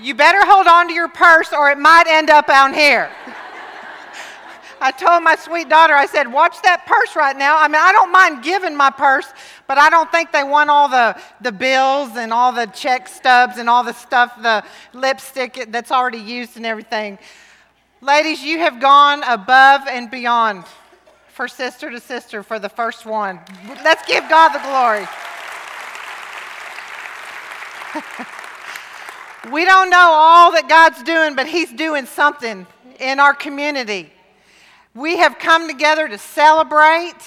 You better hold on to your purse or it might end up out here. I told my sweet daughter, I said, watch that purse right now. I mean, I don't mind giving my purse, but I don't think they want all the, the bills and all the check stubs and all the stuff, the lipstick that's already used and everything. Ladies, you have gone above and beyond for sister to sister for the first one. Let's give God the glory. we don't know all that God's doing, but He's doing something in our community. We have come together to celebrate,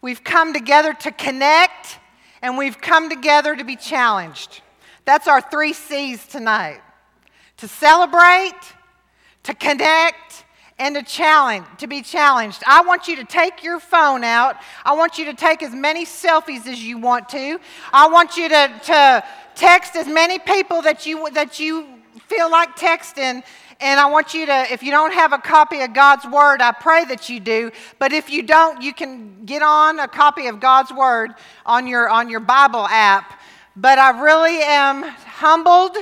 we've come together to connect, and we've come together to be challenged. That's our three C's tonight to celebrate, to connect, and to challenge, to be challenged. I want you to take your phone out. I want you to take as many selfies as you want to. I want you to, to text as many people that you, that you feel like texting. And I want you to, if you don't have a copy of God's Word, I pray that you do. But if you don't, you can get on a copy of God's Word on your, on your Bible app. But I really am humbled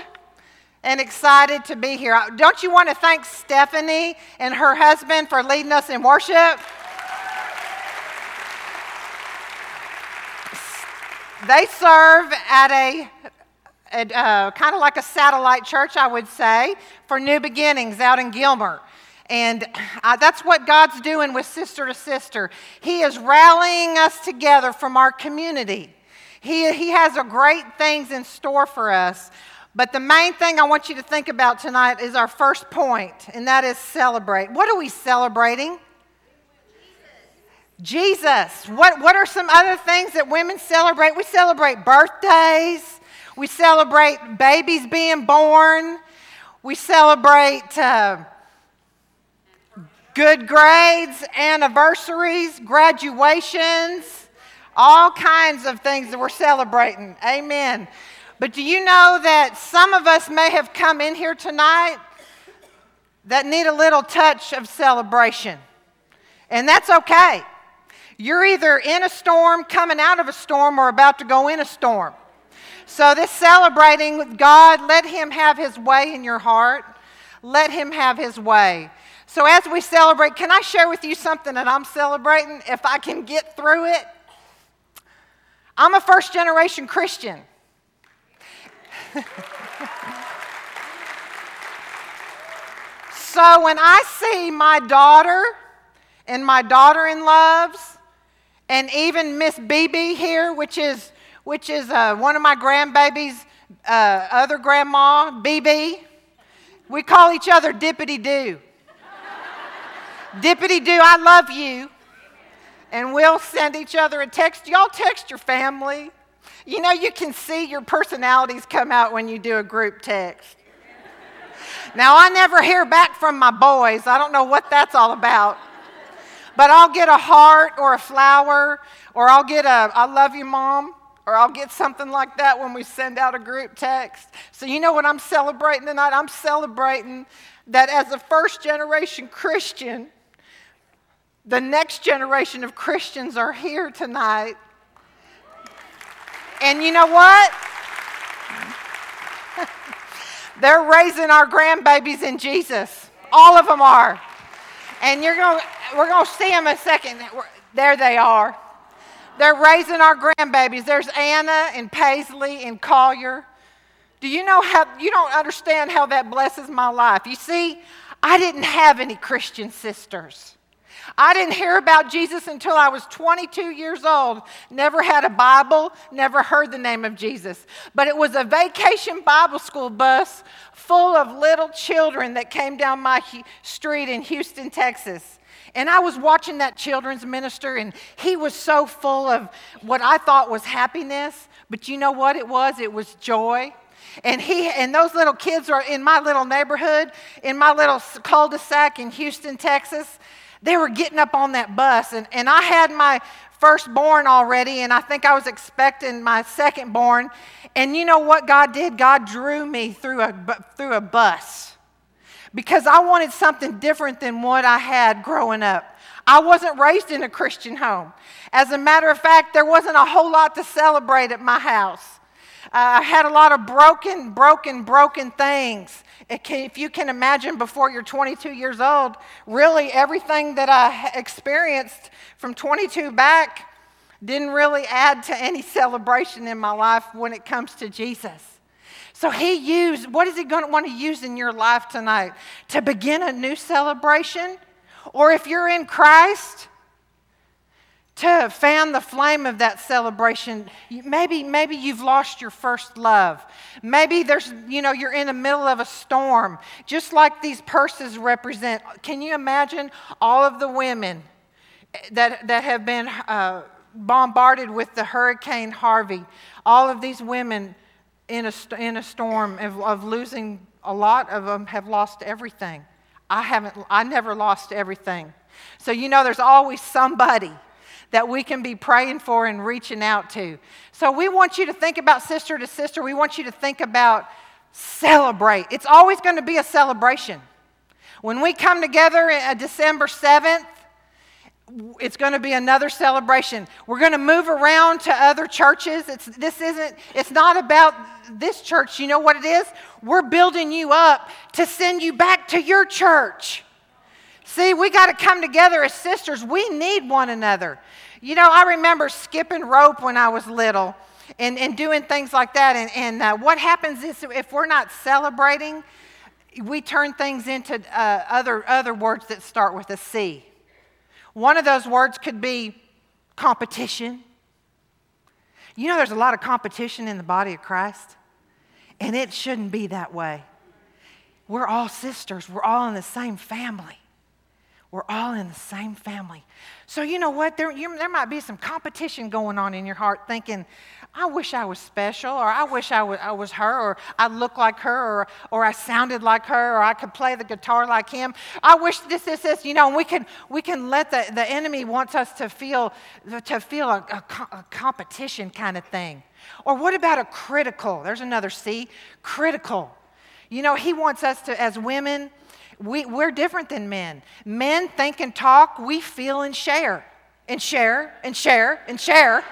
and excited to be here. Don't you want to thank Stephanie and her husband for leading us in worship? They serve at a uh, kind of like a satellite church, I would say, for New Beginnings out in Gilmer. And that's what God's doing with Sister to Sister. He is rallying us together from our community. He, he has a great things in store for us. But the main thing I want you to think about tonight is our first point, and that is celebrate. What are we celebrating? Jesus. Jesus. What, what are some other things that women celebrate? We celebrate birthdays, we celebrate babies being born. We celebrate uh, good grades, anniversaries, graduations, all kinds of things that we're celebrating. Amen. But do you know that some of us may have come in here tonight that need a little touch of celebration? And that's okay. You're either in a storm, coming out of a storm, or about to go in a storm. So, this celebrating with God, let Him have His way in your heart. Let Him have His way. So, as we celebrate, can I share with you something that I'm celebrating if I can get through it? I'm a first generation Christian. so, when I see my daughter and my daughter in laws, and even Miss BB here, which is which is uh, one of my grandbabies' uh, other grandma, BB. We call each other Dippity Doo. Dippity Doo, I love you. And we'll send each other a text. Y'all text your family. You know, you can see your personalities come out when you do a group text. Now, I never hear back from my boys. I don't know what that's all about. But I'll get a heart or a flower, or I'll get a I love you, mom or I'll get something like that when we send out a group text. So, you know what I'm celebrating tonight? I'm celebrating that as a first generation Christian, the next generation of Christians are here tonight. And you know what? They're raising our grandbabies in Jesus. All of them are. And you're going we're going to see them in a second. There they are. They're raising our grandbabies. There's Anna and Paisley and Collier. Do you know how, you don't understand how that blesses my life. You see, I didn't have any Christian sisters. I didn't hear about Jesus until I was 22 years old. Never had a Bible, never heard the name of Jesus. But it was a vacation Bible school bus full of little children that came down my street in Houston, Texas. And I was watching that children's minister, and he was so full of what I thought was happiness. But you know what it was? It was joy. And he and those little kids are in my little neighborhood, in my little cul-de-sac in Houston, Texas. They were getting up on that bus, and, and I had my firstborn already, and I think I was expecting my secondborn. And you know what God did? God drew me through a through a bus because I wanted something different than what I had growing up. I wasn't raised in a Christian home. As a matter of fact, there wasn't a whole lot to celebrate at my house. Uh, I had a lot of broken, broken, broken things. Can, if you can imagine before you're 22 years old, really everything that I experienced from 22 back didn't really add to any celebration in my life when it comes to Jesus. So he used, what is he going to want to use in your life tonight? To begin a new celebration? Or if you're in Christ, to fan the flame of that celebration. Maybe maybe you've lost your first love. Maybe there's you know you're in the middle of a storm. Just like these purses represent can you imagine all of the women that that have been uh, bombarded with the hurricane harvey? All of these women in a, in a storm of, of losing a lot of them have lost everything. I haven't i never lost everything. So you know there's always somebody that we can be praying for and reaching out to. So we want you to think about sister to sister. We want you to think about celebrate. It's always going to be a celebration. When we come together on uh, December 7th, it's going to be another celebration. We're going to move around to other churches. It's, this isn't, it's not about this church. You know what it is? We're building you up to send you back to your church. See, we got to come together as sisters. We need one another. You know, I remember skipping rope when I was little and, and doing things like that. And, and uh, what happens is if we're not celebrating, we turn things into uh, other, other words that start with a C. One of those words could be competition. You know, there's a lot of competition in the body of Christ, and it shouldn't be that way. We're all sisters, we're all in the same family. We're all in the same family. So, you know what? There, you, there might be some competition going on in your heart, thinking, I wish I was special, or I wish I, w- I was her, or I looked like her, or, or I sounded like her, or I could play the guitar like him. I wish this, this, this, you know, and we can, we can let the, the enemy wants us to feel, to feel a, a, a competition kind of thing. Or what about a critical? There's another C, critical. You know, he wants us to, as women, we, we're different than men. Men think and talk, we feel and share, and share, and share, and share.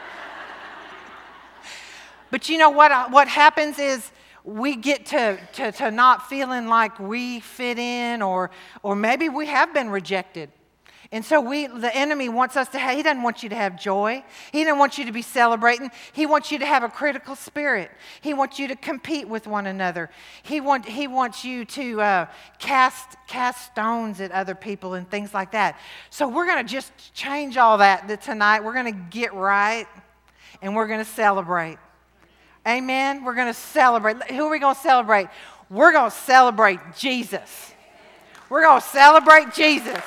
but you know what, uh, what happens is we get to, to, to not feeling like we fit in, or, or maybe we have been rejected. And so we, the enemy wants us to have, he doesn't want you to have joy. He doesn't want you to be celebrating. He wants you to have a critical spirit. He wants you to compete with one another. He, want, he wants you to uh, cast, cast stones at other people and things like that. So we're going to just change all that tonight. We're going to get right and we're going to celebrate. Amen. We're going to celebrate. Who are we going to celebrate? We're going to celebrate Jesus. We're going to celebrate Jesus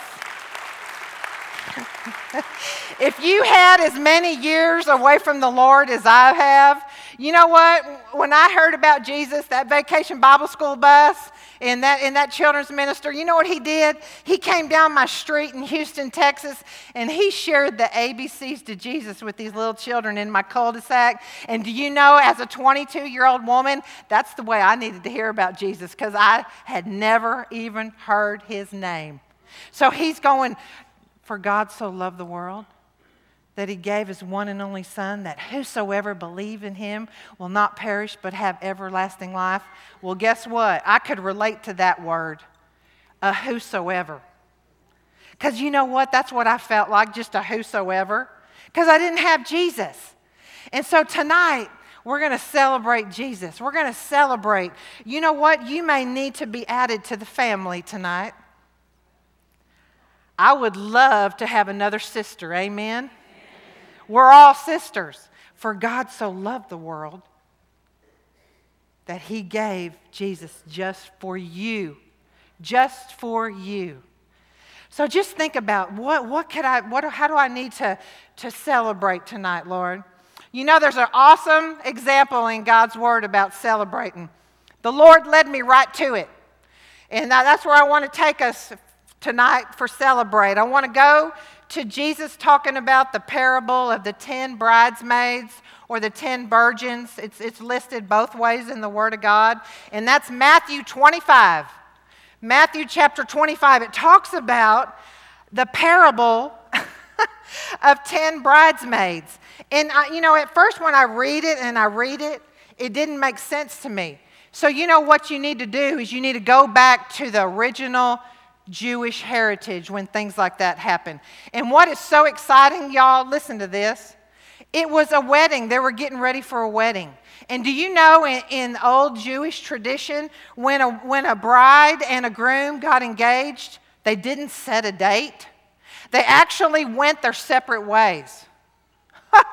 if you had as many years away from the Lord as I have, you know what? When I heard about Jesus, that vacation Bible school bus, in that, in that children's minister, you know what he did? He came down my street in Houston, Texas, and he shared the ABCs to Jesus with these little children in my cul de sac. And do you know, as a 22 year old woman, that's the way I needed to hear about Jesus because I had never even heard his name. So he's going, for God so loved the world that he gave his one and only Son, that whosoever believe in him will not perish but have everlasting life. Well, guess what? I could relate to that word, a whosoever. Because you know what? That's what I felt like, just a whosoever, because I didn't have Jesus. And so tonight, we're going to celebrate Jesus. We're going to celebrate. You know what? You may need to be added to the family tonight. I would love to have another sister. Amen? We're all sisters. For God so loved the world that he gave Jesus just for you. Just for you. So just think about what, what could I, what, how do I need to, to celebrate tonight, Lord? You know, there's an awesome example in God's word about celebrating. The Lord led me right to it. And that's where I want to take us tonight for Celebrate. I want to go to Jesus talking about the parable of the 10 bridesmaids or the 10 virgins. It's, it's listed both ways in the Word of God, and that's Matthew 25. Matthew chapter 25. It talks about the parable of 10 bridesmaids. And, I, you know, at first when I read it and I read it, It didn't make sense to me. So, you know what you need to do is you need to go back to the original Jewish heritage when things like that happen. And what is so exciting, y'all, listen to this. It was a wedding. They were getting ready for a wedding. And do you know in, in old Jewish tradition, when a, when a bride and a groom got engaged, they didn't set a date? They actually went their separate ways.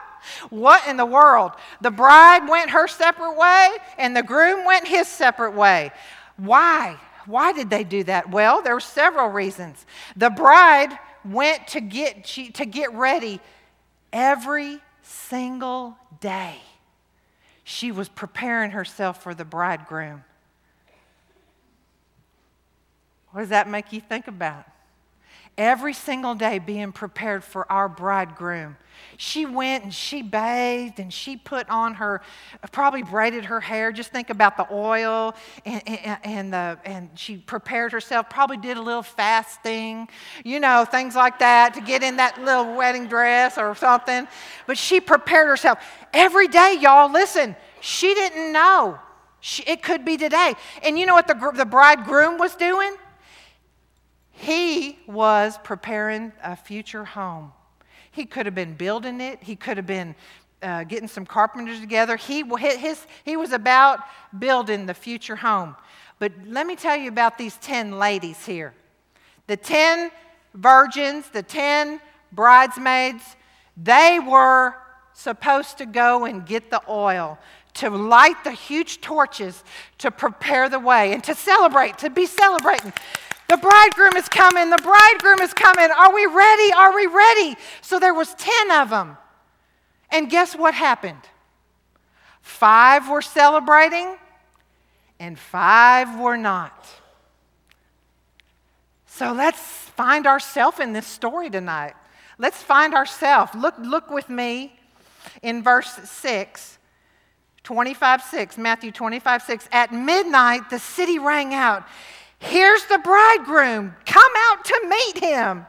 what in the world? The bride went her separate way, and the groom went his separate way. Why? Why did they do that? Well, there were several reasons. The bride went to get, to get ready every single day. She was preparing herself for the bridegroom. What does that make you think about? Every single day being prepared for our bridegroom. She went and she bathed and she put on her, probably braided her hair. Just think about the oil and, and, and, the, and she prepared herself, probably did a little fasting, you know, things like that to get in that little wedding dress or something. But she prepared herself. Every day, y'all, listen, she didn't know. She, it could be today. And you know what the, the bridegroom was doing? He was preparing a future home. He could have been building it, he could have been uh, getting some carpenters together. He, his, he was about building the future home. But let me tell you about these 10 ladies here. The 10 virgins, the 10 bridesmaids, they were supposed to go and get the oil, to light the huge torches, to prepare the way, and to celebrate, to be celebrating. The bridegroom is coming. The bridegroom is coming. Are we ready? Are we ready? So there was 10 of them. And guess what happened? 5 were celebrating and 5 were not. So let's find ourselves in this story tonight. Let's find ourselves. Look look with me in verse 6. 25 6, Matthew 25 6. At midnight, the city rang out Here's the bridegroom. Come out to meet him.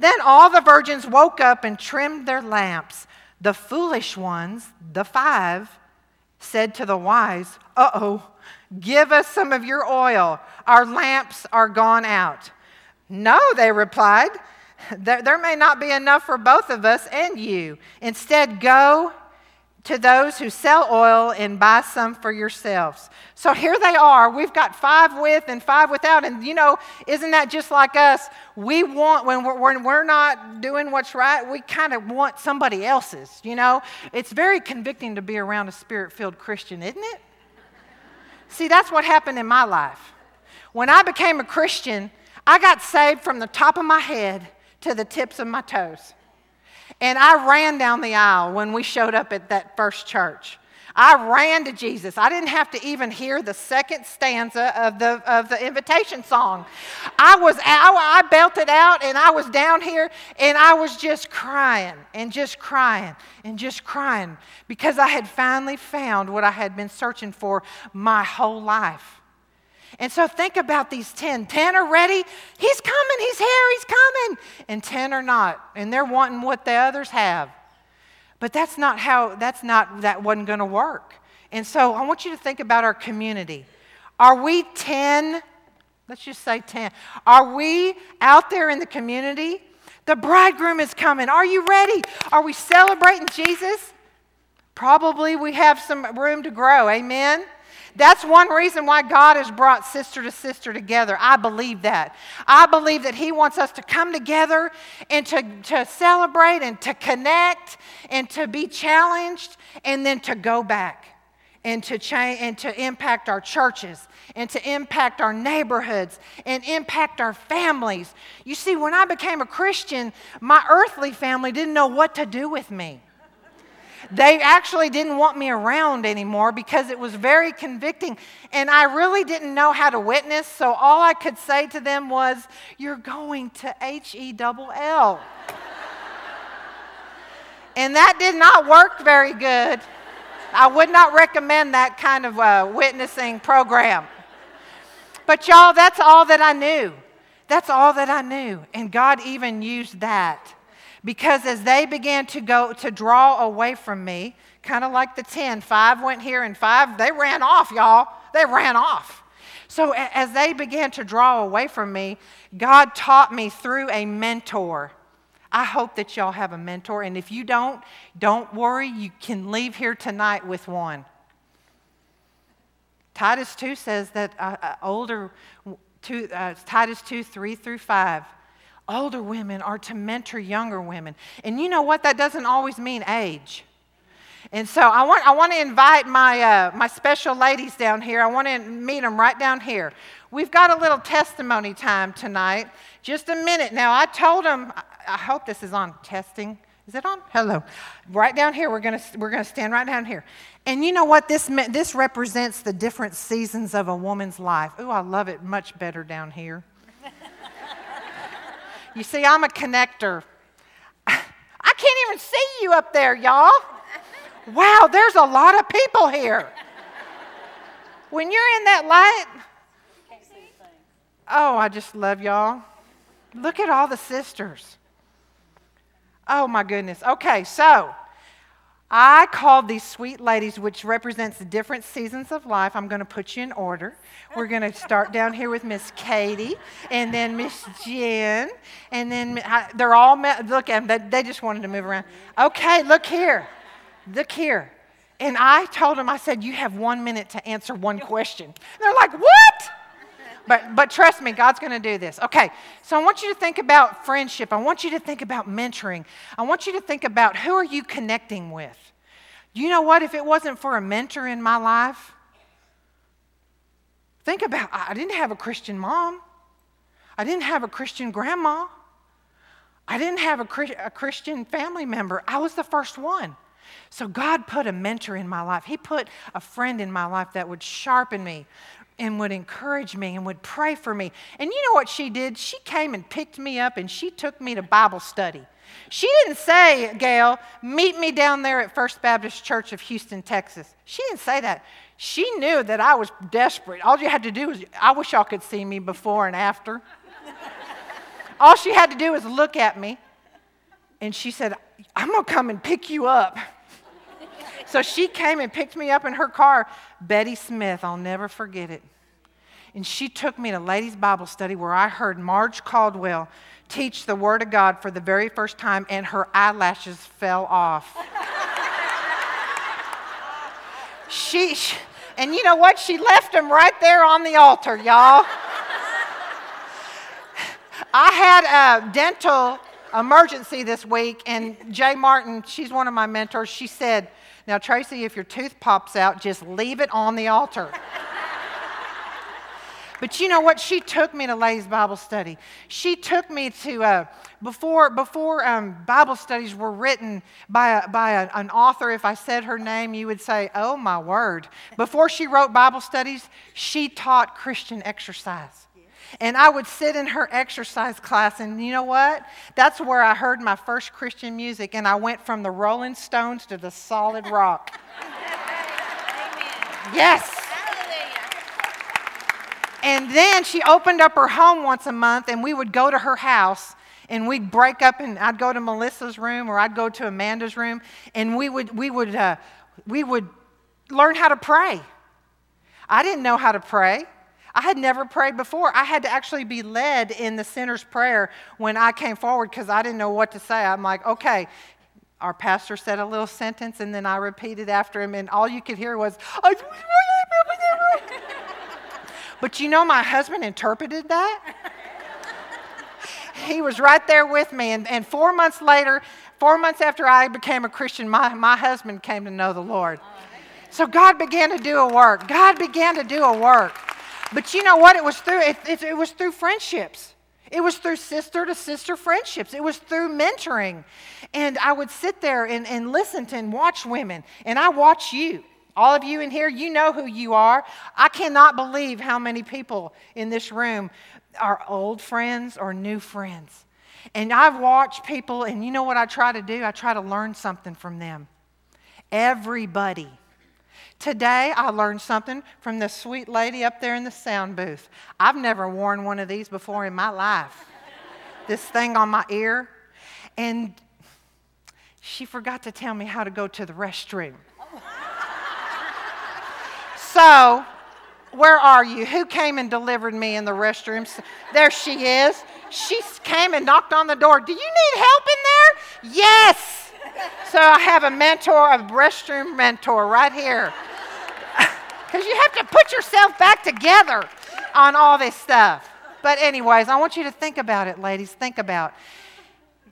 Then all the virgins woke up and trimmed their lamps. The foolish ones, the five, said to the wise, Uh oh, give us some of your oil. Our lamps are gone out. No, they replied, there, there may not be enough for both of us and you. Instead, go to those who sell oil and buy some for yourselves. So here they are. We've got five with and five without. And you know, isn't that just like us? We want, when we're, when we're not doing what's right, we kind of want somebody else's. You know, it's very convicting to be around a spirit filled Christian, isn't it? See, that's what happened in my life. When I became a Christian, I got saved from the top of my head to the tips of my toes. And I ran down the aisle when we showed up at that first church. I ran to Jesus. I didn't have to even hear the second stanza of the, of the invitation song. I was out, I belted out and I was down here and I was just crying and just crying and just crying because I had finally found what I had been searching for my whole life. And so think about these 10. 10 are ready. He's coming. He's here. He's coming. And 10 are not. And they're wanting what the others have. But that's not how, that's not, that wasn't going to work. And so I want you to think about our community. Are we 10? Let's just say 10. Are we out there in the community? The bridegroom is coming. Are you ready? Are we celebrating Jesus? Probably we have some room to grow. Amen. That's one reason why God has brought sister to sister together. I believe that. I believe that He wants us to come together and to, to celebrate and to connect and to be challenged and then to go back and to change and to impact our churches and to impact our neighborhoods and impact our families. You see, when I became a Christian, my earthly family didn't know what to do with me. They actually didn't want me around anymore because it was very convicting. And I really didn't know how to witness, so all I could say to them was, You're going to H E double L. And that did not work very good. I would not recommend that kind of uh, witnessing program. But y'all, that's all that I knew. That's all that I knew. And God even used that because as they began to go to draw away from me, kind of like the 10. Five went here and five, they ran off, y'all. They ran off. So as they began to draw away from me, God taught me through a mentor. I hope that y'all have a mentor. And if you don't, don't worry, you can leave here tonight with one. Titus 2 says that uh, uh, older, two, uh, Titus 2 3 through 5, older women are to mentor younger women. And you know what? That doesn't always mean age. And so I want, I want to invite my, uh, my special ladies down here. I want to meet them right down here. We've got a little testimony time tonight. Just a minute. Now, I told them, I hope this is on testing. Is it on? Hello. Right down here, we're going we're gonna stand right down here. And you know what? This, this represents the different seasons of a woman's life. Ooh, I love it much better down here. You see, I'm a connector. I can't even see you up there, y'all. Wow, there's a lot of people here. When you're in that light, oh, I just love y'all. Look at all the sisters. Oh my goodness. Okay, so I called these sweet ladies, which represents the different seasons of life. I'm going to put you in order. We're going to start down here with Miss Katie, and then Miss Jen, and then they're all look at them. They just wanted to move around. Okay, look here, look here. And I told them, I said, you have one minute to answer one question. And they're like, what? But, but trust me, God's going to do this. Okay, so I want you to think about friendship. I want you to think about mentoring. I want you to think about who are you connecting with. You know what? If it wasn't for a mentor in my life, think about I didn't have a Christian mom. I didn't have a Christian grandma. I didn't have a, a Christian family member. I was the first one. So God put a mentor in my life. He put a friend in my life that would sharpen me, and would encourage me and would pray for me. And you know what she did? She came and picked me up and she took me to Bible study. She didn't say, Gail, meet me down there at First Baptist Church of Houston, Texas. She didn't say that. She knew that I was desperate. All you had to do was, I wish y'all could see me before and after. All she had to do was look at me. And she said, I'm going to come and pick you up. So she came and picked me up in her car. Betty Smith, I'll never forget it. And she took me to ladies' Bible study where I heard Marge Caldwell teach the Word of God for the very first time, and her eyelashes fell off. she, she, and you know what? She left them right there on the altar, y'all. I had a dental emergency this week, and Jay Martin, she's one of my mentors, she said, now, Tracy, if your tooth pops out, just leave it on the altar. But you know what? She took me to ladies' Bible study. She took me to, uh, before, before um, Bible studies were written by, a, by a, an author, if I said her name, you would say, oh my word. Before she wrote Bible studies, she taught Christian exercise. And I would sit in her exercise class, and you know what? That's where I heard my first Christian music, and I went from the Rolling Stones to the solid rock. Amen. Yes. And then she opened up her home once a month, and we would go to her house and we'd break up and I'd go to Melissa's room or I'd go to Amanda's room and we would, we would, uh, we would learn how to pray. I didn't know how to pray. I had never prayed before. I had to actually be led in the sinner's prayer when I came forward because I didn't know what to say. I'm like, okay. Our pastor said a little sentence, and then I repeated after him, and all you could hear was, but you know, my husband interpreted that. he was right there with me. And, and four months later, four months after I became a Christian, my, my husband came to know the Lord. So God began to do a work. God began to do a work. But you know what? It was through it, it, it was through friendships. It was through sister to sister friendships. It was through mentoring. And I would sit there and, and listen to and watch women. And I watch you. All of you in here, you know who you are. I cannot believe how many people in this room are old friends or new friends. And I've watched people, and you know what I try to do? I try to learn something from them. Everybody Today, I learned something from the sweet lady up there in the sound booth. I've never worn one of these before in my life. this thing on my ear. And she forgot to tell me how to go to the restroom. So, where are you? Who came and delivered me in the restroom? There she is. She came and knocked on the door. Do you need help in there? Yes. So I have a mentor, a restroom mentor right here. Because you have to put yourself back together on all this stuff. But, anyways, I want you to think about it, ladies. Think about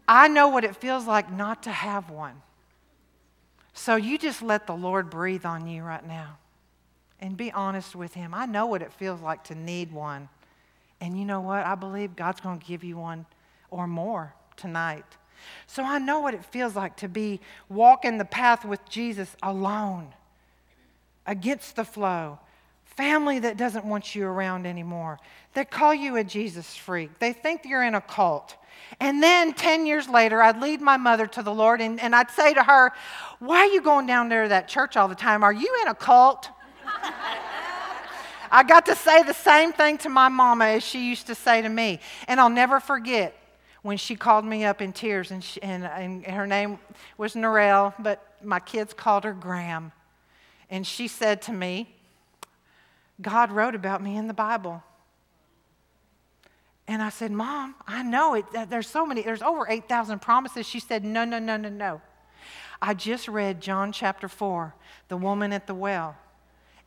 I know what it feels like not to have one. So you just let the Lord breathe on you right now and be honest with Him. I know what it feels like to need one. And you know what? I believe God's going to give you one or more tonight. So I know what it feels like to be walking the path with Jesus alone, against the flow. Family that doesn't want you around anymore. They call you a Jesus freak. They think you're in a cult. And then 10 years later, I'd lead my mother to the Lord and, and I'd say to her, Why are you going down there to that church all the time? Are you in a cult? I got to say the same thing to my mama as she used to say to me. And I'll never forget when she called me up in tears, and, she, and, and her name was Narelle, but my kids called her Graham. And she said to me, God wrote about me in the Bible. And I said, Mom, I know it. There's so many, there's over 8,000 promises. She said, No, no, no, no, no. I just read John chapter 4, the woman at the well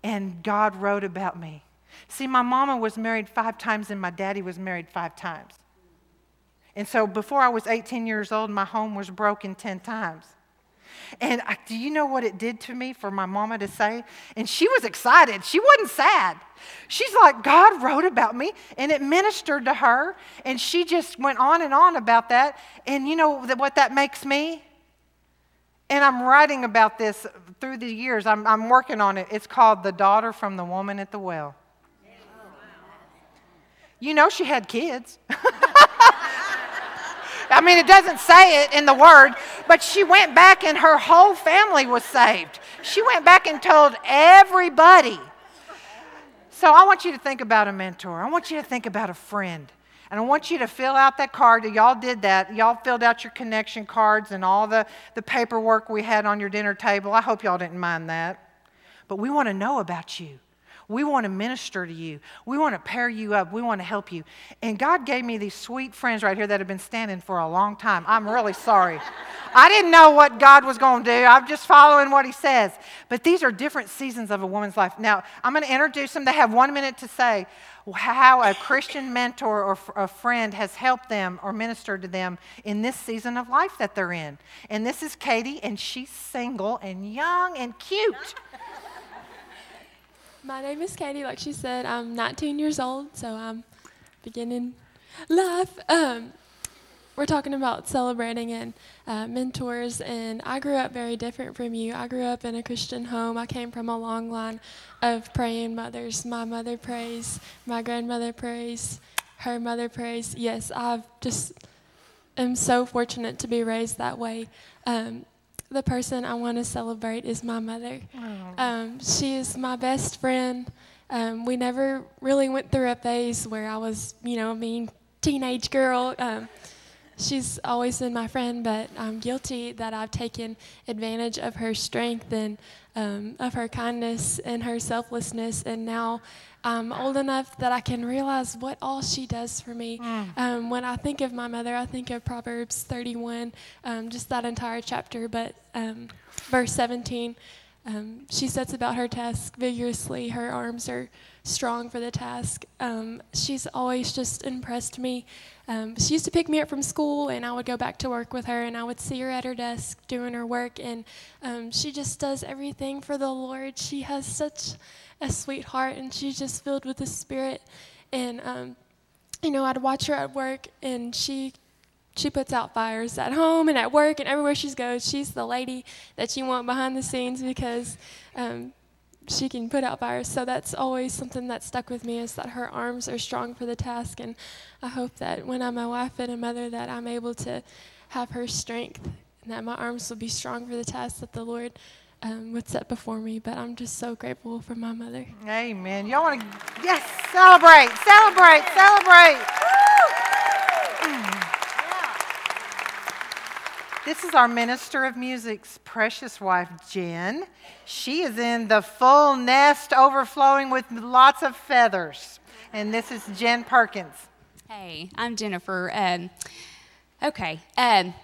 and God wrote about me. See, my mama was married five times and my daddy was married five times. And so before I was 18 years old, my home was broken 10 times. And I, do you know what it did to me for my mama to say? And she was excited. She wasn't sad. She's like, God wrote about me, and it ministered to her. And she just went on and on about that. And you know what that makes me? And I'm writing about this through the years. I'm, I'm working on it. It's called The Daughter from the Woman at the Well. You know, she had kids. I mean, it doesn't say it in the word, but she went back and her whole family was saved. She went back and told everybody. So I want you to think about a mentor. I want you to think about a friend. And I want you to fill out that card. Y'all did that. Y'all filled out your connection cards and all the, the paperwork we had on your dinner table. I hope y'all didn't mind that. But we want to know about you. We want to minister to you. We want to pair you up. We want to help you. And God gave me these sweet friends right here that have been standing for a long time. I'm really sorry. I didn't know what God was going to do. I'm just following what He says. But these are different seasons of a woman's life. Now, I'm going to introduce them. They have one minute to say how a Christian mentor or a friend has helped them or ministered to them in this season of life that they're in. And this is Katie, and she's single and young and cute. My name is Katie. Like she said, I'm 19 years old, so I'm beginning life. Um, we're talking about celebrating and uh, mentors, and I grew up very different from you. I grew up in a Christian home. I came from a long line of praying mothers. My mother prays, my grandmother prays, her mother prays. Yes, I've just am so fortunate to be raised that way. Um, the person I want to celebrate is my mother. Um, she is my best friend. Um, we never really went through a phase where I was, you know, a mean teenage girl. Um, she's always been my friend, but I'm guilty that I've taken advantage of her strength and um, of her kindness and her selflessness. And now I'm old enough that I can realize what all she does for me. Mm. Um, when I think of my mother, I think of Proverbs 31, um, just that entire chapter, but um, verse 17. Um, she sets about her task vigorously. Her arms are strong for the task. Um, she's always just impressed me. Um, she used to pick me up from school, and I would go back to work with her, and I would see her at her desk doing her work, and um, she just does everything for the Lord. She has such a sweetheart, and she's just filled with the Spirit. And um, you know, I'd watch her at work, and she she puts out fires at home and at work and everywhere she goes. She's the lady that you want behind the scenes because um, she can put out fires. So that's always something that stuck with me is that her arms are strong for the task. And I hope that when I'm a wife and a mother, that I'm able to have her strength and that my arms will be strong for the task that the Lord um, would set before me. But I'm just so grateful for my mother. Amen. Y'all want to, yes, celebrate, celebrate, celebrate. This is our minister of music's precious wife, Jen. She is in the full nest overflowing with lots of feathers. And this is Jen Perkins. Hey, I'm Jennifer. Um, okay. Um,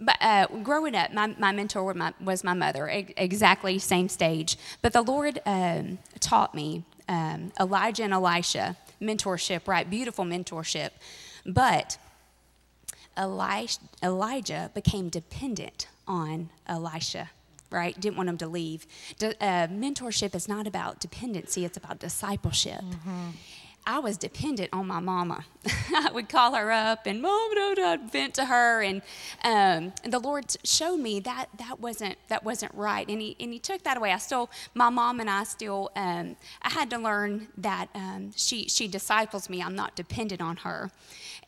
but uh, growing up, my, my mentor was my, was my mother, exactly same stage. But the Lord um, taught me um, Elijah and Elisha mentorship, right? Beautiful mentorship. But Elijah, became dependent on Elisha, right? Didn't want him to leave. Uh, mentorship is not about dependency, it's about discipleship. Mm-hmm. I was dependent on my mama. I would call her up and mom, no, no, I'd vent to her, and, um, and the Lord showed me that that wasn't that wasn't right, and he and he took that away. I still, my mom and I still, um, I had to learn that um, she she disciples me. I'm not dependent on her.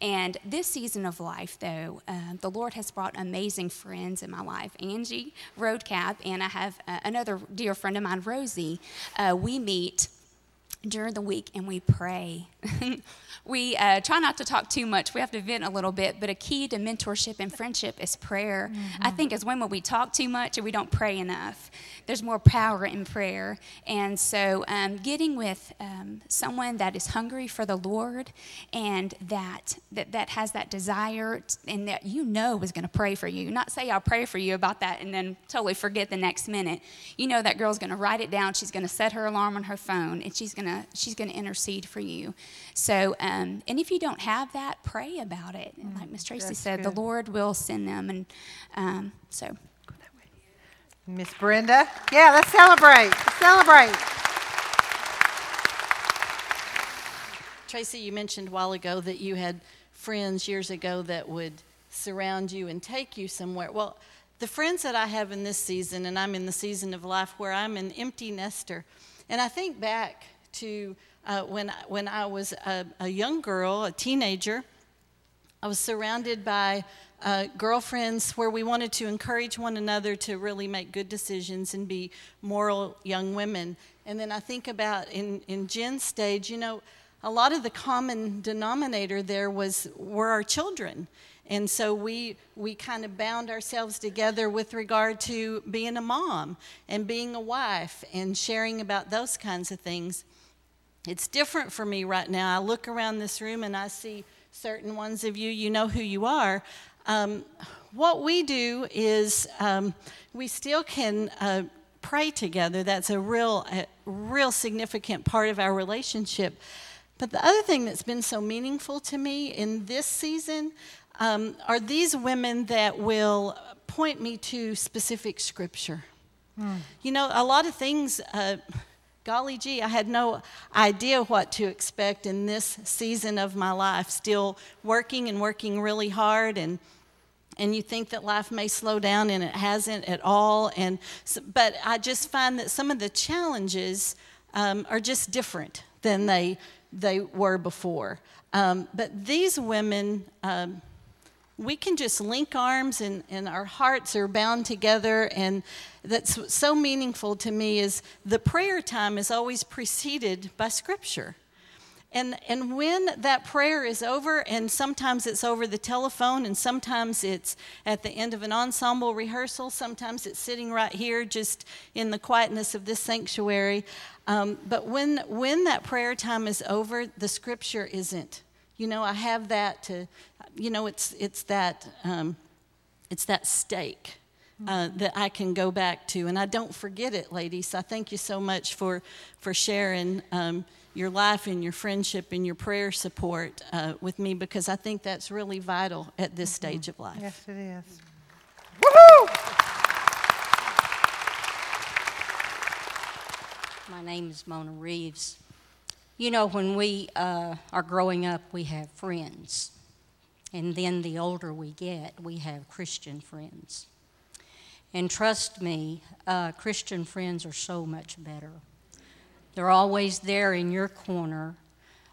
And this season of life, though, uh, the Lord has brought amazing friends in my life. Angie Roadcap, and I have uh, another dear friend of mine, Rosie. Uh, we meet during the week and we pray. we uh, try not to talk too much. We have to vent a little bit, but a key to mentorship and friendship is prayer. Mm-hmm. I think as women, we talk too much and we don't pray enough. There's more power in prayer. And so, um, getting with um, someone that is hungry for the Lord and that, that, that has that desire and that you know is going to pray for you. Not say, I'll pray for you about that and then totally forget the next minute. You know that girl's going to write it down. She's going to set her alarm on her phone and she's going to she's going to intercede for you. So, um, and if you don't have that, pray about it. Mm, like Miss Tracy said, good. the Lord will send them. And um, so, Miss Brenda, yeah, let's celebrate. Let's celebrate. Tracy, you mentioned a while ago that you had friends years ago that would surround you and take you somewhere. Well, the friends that I have in this season, and I'm in the season of life where I'm an empty nester, and I think back to uh, when, when I was a, a, young girl, a teenager. I was surrounded by uh, girlfriends where we wanted to encourage one another to really make good decisions and be moral young women. And then I think about in, in Jen's stage, you know, a lot of the common denominator there was were our children. And so we, we kind of bound ourselves together with regard to being a mom and being a wife and sharing about those kinds of things. It's different for me right now. I look around this room and I see certain ones of you, you know who you are. Um, what we do is um, we still can uh, pray together. That's a real, a real significant part of our relationship. But the other thing that's been so meaningful to me in this season um, are these women that will point me to specific scripture. Mm. You know, a lot of things. Uh, golly gee, I had no idea what to expect in this season of my life, still working and working really hard and and you think that life may slow down and it hasn't at all and but i just find that some of the challenges um, are just different than they they were before. Um, but these women um, we can just link arms and, and our hearts are bound together. And that's so meaningful to me is the prayer time is always preceded by scripture. And, and when that prayer is over, and sometimes it's over the telephone, and sometimes it's at the end of an ensemble rehearsal, sometimes it's sitting right here just in the quietness of this sanctuary. Um, but when, when that prayer time is over, the scripture isn't. You know, I have that to, you know, it's, it's, that, um, it's that stake. Uh, that I can go back to. And I don't forget it, ladies. I thank you so much for, for sharing um, your life and your friendship and your prayer support uh, with me because I think that's really vital at this mm-hmm. stage of life. Yes, it is. Woohoo! My name is Mona Reeves. You know, when we uh, are growing up, we have friends. And then the older we get, we have Christian friends. And trust me, uh, Christian friends are so much better. They're always there in your corner.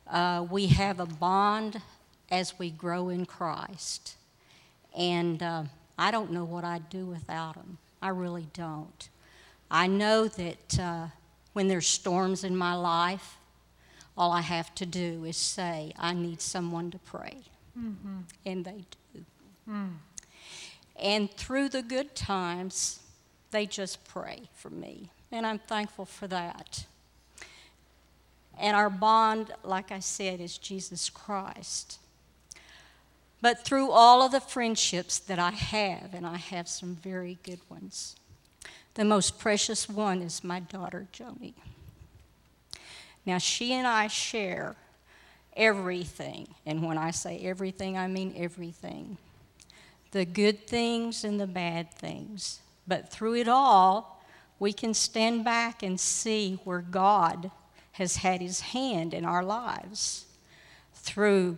Uh, we have a bond as we grow in Christ. And uh, I don't know what I'd do without them. I really don't. I know that uh, when there's storms in my life, all I have to do is say, I need someone to pray. Mm-hmm. And they do. Mm. And through the good times, they just pray for me. And I'm thankful for that. And our bond, like I said, is Jesus Christ. But through all of the friendships that I have, and I have some very good ones, the most precious one is my daughter, Joni. Now, she and I share everything. And when I say everything, I mean everything the good things and the bad things. But through it all, we can stand back and see where God has had his hand in our lives through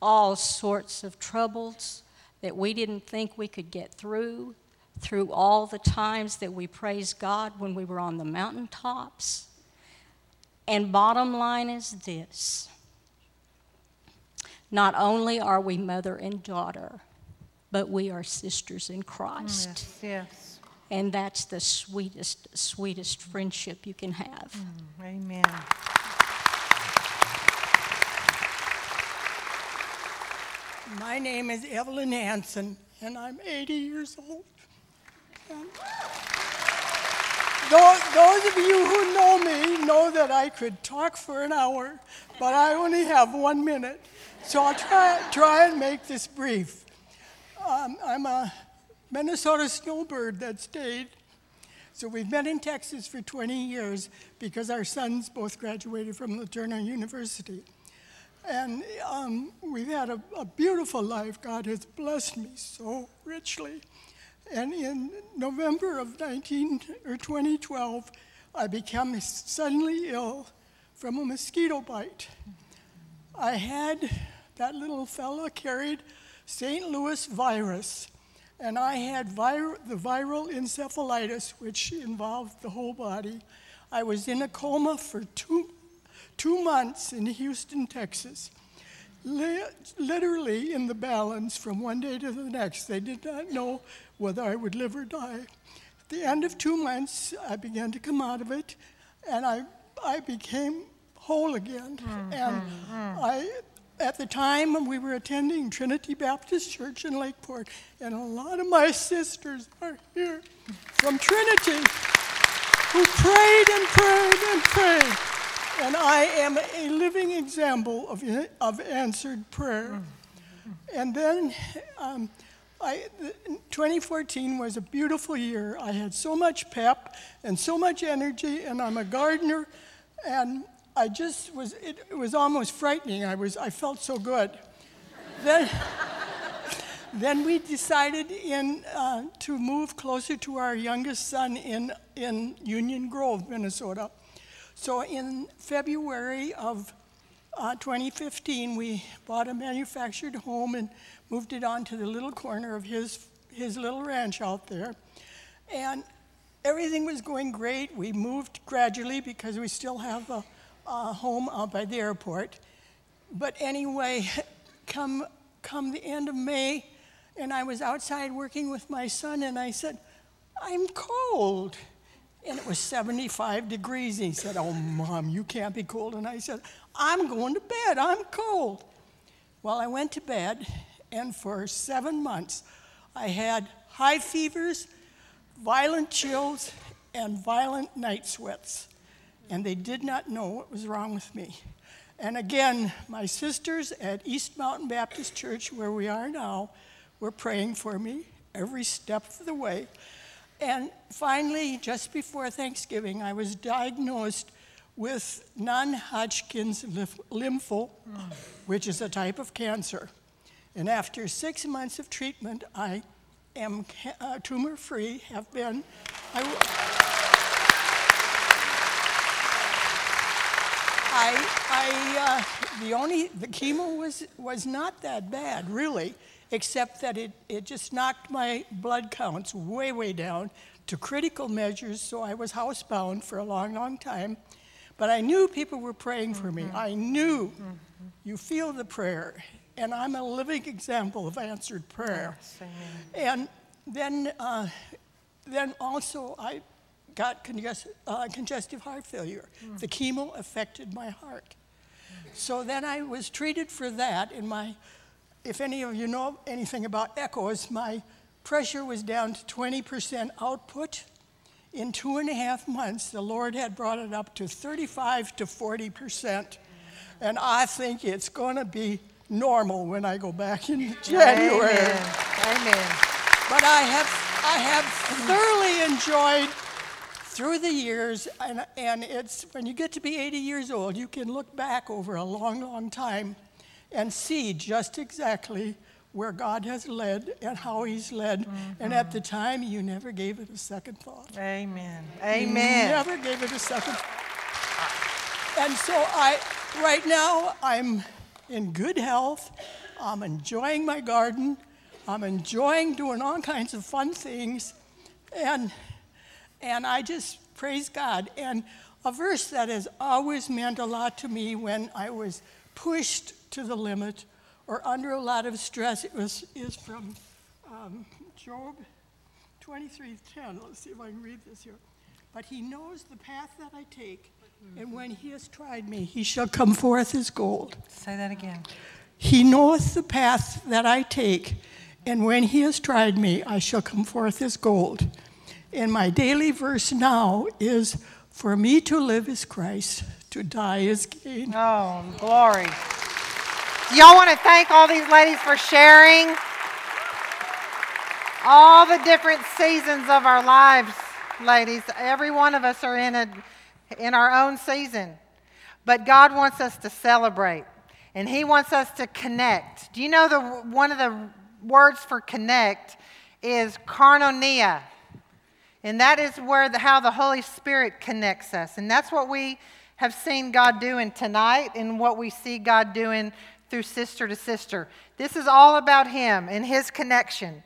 all sorts of troubles that we didn't think we could get through, through all the times that we praised God when we were on the mountaintops. And bottom line is this not only are we mother and daughter, but we are sisters in Christ. Yes, yes. And that's the sweetest, sweetest friendship you can have. Mm, amen. My name is Evelyn Hanson, and I'm 80 years old. And Those, those of you who know me know that I could talk for an hour, but I only have one minute. So I'll try, try and make this brief. Um, I'm a Minnesota snowbird that stayed. So we've been in Texas for 20 years because our sons both graduated from LeTourneau University. And um, we've had a, a beautiful life. God has blessed me so richly. And in November of 19 or 2012, I became suddenly ill from a mosquito bite. I had that little fella carried St. Louis virus, and I had vir- the viral encephalitis, which involved the whole body. I was in a coma for two, two months in Houston, Texas. Li- literally in the balance from one day to the next. They did not know whether I would live or die. At the end of two months, I began to come out of it, and I, I became whole again. Mm-hmm. and mm-hmm. I, at the time, we were attending Trinity Baptist Church in Lakeport, and a lot of my sisters are here from Trinity who prayed and prayed and prayed. And I am a living example of, of answered prayer. Mm-hmm. And then um, I, 2014 was a beautiful year. I had so much pep and so much energy, and I'm a gardener, and I just was, it, it was almost frightening. I, was, I felt so good. then, then we decided in, uh, to move closer to our youngest son in, in Union Grove, Minnesota. So in February of uh, 2015, we bought a manufactured home and moved it onto the little corner of his, his little ranch out there. And everything was going great. We moved gradually because we still have a, a home by the airport. But anyway, come, come the end of May, and I was outside working with my son, and I said, I'm cold. And it was 75 degrees. And He said, Oh, mom, you can't be cold. And I said, I'm going to bed. I'm cold. Well, I went to bed, and for seven months, I had high fevers, violent chills, and violent night sweats. And they did not know what was wrong with me. And again, my sisters at East Mountain Baptist Church, where we are now, were praying for me every step of the way. And finally, just before Thanksgiving, I was diagnosed with non Hodgkin's lymphoma, which is a type of cancer. And after six months of treatment, I am uh, tumor free, have been. I, I uh, the only, the chemo was, was not that bad, really except that it, it just knocked my blood counts way, way down to critical measures, so I was housebound for a long, long time. But I knew people were praying for me. I knew you feel the prayer, and I'm a living example of answered prayer. And then, uh, then also, I got congest- uh, congestive heart failure. The chemo affected my heart. So then I was treated for that, and my if any of you know anything about echoes, my pressure was down to 20% output. In two and a half months, the Lord had brought it up to 35 to 40%. And I think it's going to be normal when I go back in January. Amen. Amen. But I have, I have thoroughly enjoyed through the years, and, and it's when you get to be 80 years old, you can look back over a long, long time and see just exactly where God has led and how He's led. And at the time, you never gave it a second thought. Amen. Amen. You never gave it a second. And so I, right now, I'm in good health. I'm enjoying my garden. I'm enjoying doing all kinds of fun things. And, and I just praise God. And a verse that has always meant a lot to me when I was pushed to the limit or under a lot of stress it was, is from um, Job 23:10. Let's see if I can read this here. But he knows the path that I take, and when he has tried me, he shall come forth as gold. Say that again. He knoweth the path that I take, and when he has tried me, I shall come forth as gold. And my daily verse now is For me to live is Christ, to die is gain. Oh, glory. Y'all want to thank all these ladies for sharing all the different seasons of our lives, ladies. Every one of us are in a in our own season. But God wants us to celebrate and he wants us to connect. Do you know the one of the words for connect is koinonia? And that is where the, how the Holy Spirit connects us. And that's what we have seen God doing tonight and what we see God doing through sister to sister. This is all about Him and His connection.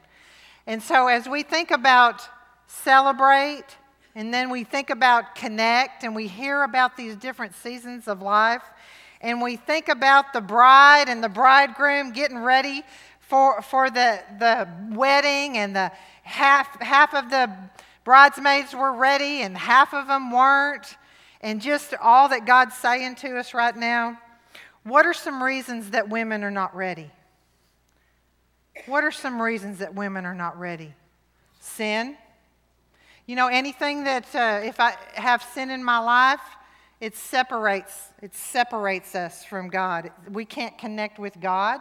And so as we think about celebrate, and then we think about connect, and we hear about these different seasons of life, and we think about the bride and the bridegroom getting ready for, for the, the wedding, and the half, half of the bridesmaids were ready, and half of them weren't, and just all that God's saying to us right now. What are some reasons that women are not ready? What are some reasons that women are not ready? Sin. You know, anything that, uh, if I have sin in my life, it separates, it separates us from God. We can't connect with God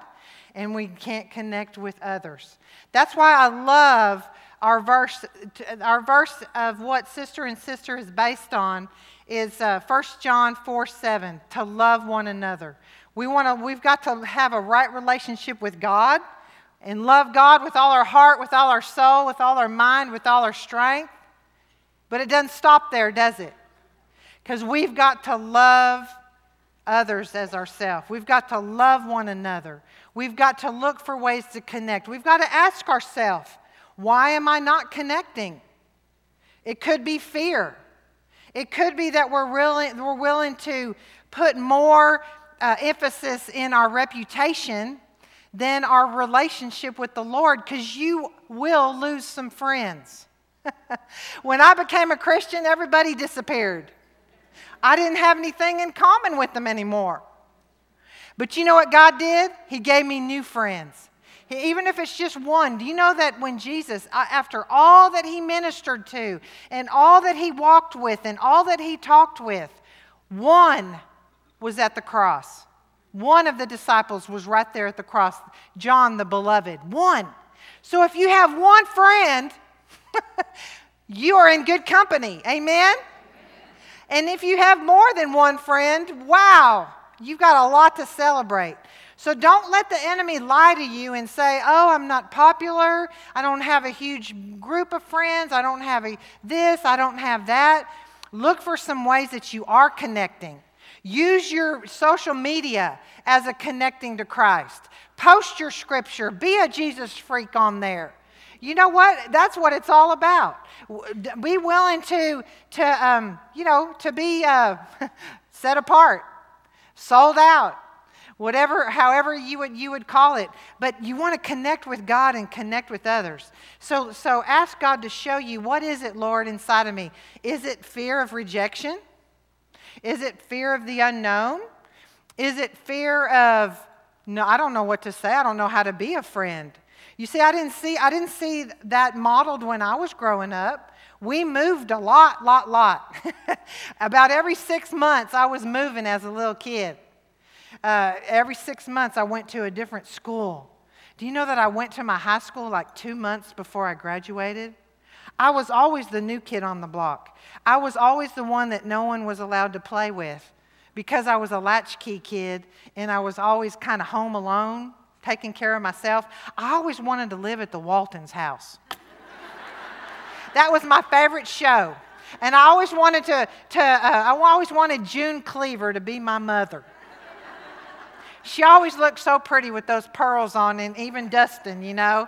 and we can't connect with others. That's why I love our verse, our verse of what sister and sister is based on is uh, 1 John 4 7, to love one another. We want to, we've got to have a right relationship with God and love God with all our heart, with all our soul, with all our mind, with all our strength. But it doesn't stop there, does it? Because we've got to love others as ourselves. We've got to love one another. We've got to look for ways to connect. We've got to ask ourselves, why am I not connecting? It could be fear. It could be that we're willing, we're willing to put more uh, emphasis in our reputation than our relationship with the Lord because you will lose some friends. when I became a Christian, everybody disappeared. I didn't have anything in common with them anymore. But you know what God did? He gave me new friends. Even if it's just one, do you know that when Jesus, uh, after all that he ministered to, and all that he walked with, and all that he talked with, one was at the cross. One of the disciples was right there at the cross, John the beloved. One. So if you have one friend, you are in good company. Amen? And if you have more than one friend, wow, you've got a lot to celebrate. So don't let the enemy lie to you and say, "Oh, I'm not popular. I don't have a huge group of friends. I don't have a this, I don't have that." Look for some ways that you are connecting. Use your social media as a connecting to Christ. Post your scripture. Be a Jesus freak on there. You know what? That's what it's all about. Be willing to, to um, you know, to be uh, set apart, sold out, whatever, however you would, you would call it. But you want to connect with God and connect with others. So, so ask God to show you what is it, Lord, inside of me? Is it fear of rejection? Is it fear of the unknown? Is it fear of, no, I don't know what to say. I don't know how to be a friend. You see, I didn't see, I didn't see that modeled when I was growing up. We moved a lot, lot, lot. About every six months, I was moving as a little kid. Uh, every six months, I went to a different school. Do you know that I went to my high school like two months before I graduated? I was always the new kid on the block. I was always the one that no one was allowed to play with because I was a latchkey kid and I was always kind of home alone, taking care of myself. I always wanted to live at the Waltons' house. that was my favorite show. And I always wanted to, to uh, I always wanted June Cleaver to be my mother. She always looked so pretty with those pearls on, and even Dustin, you know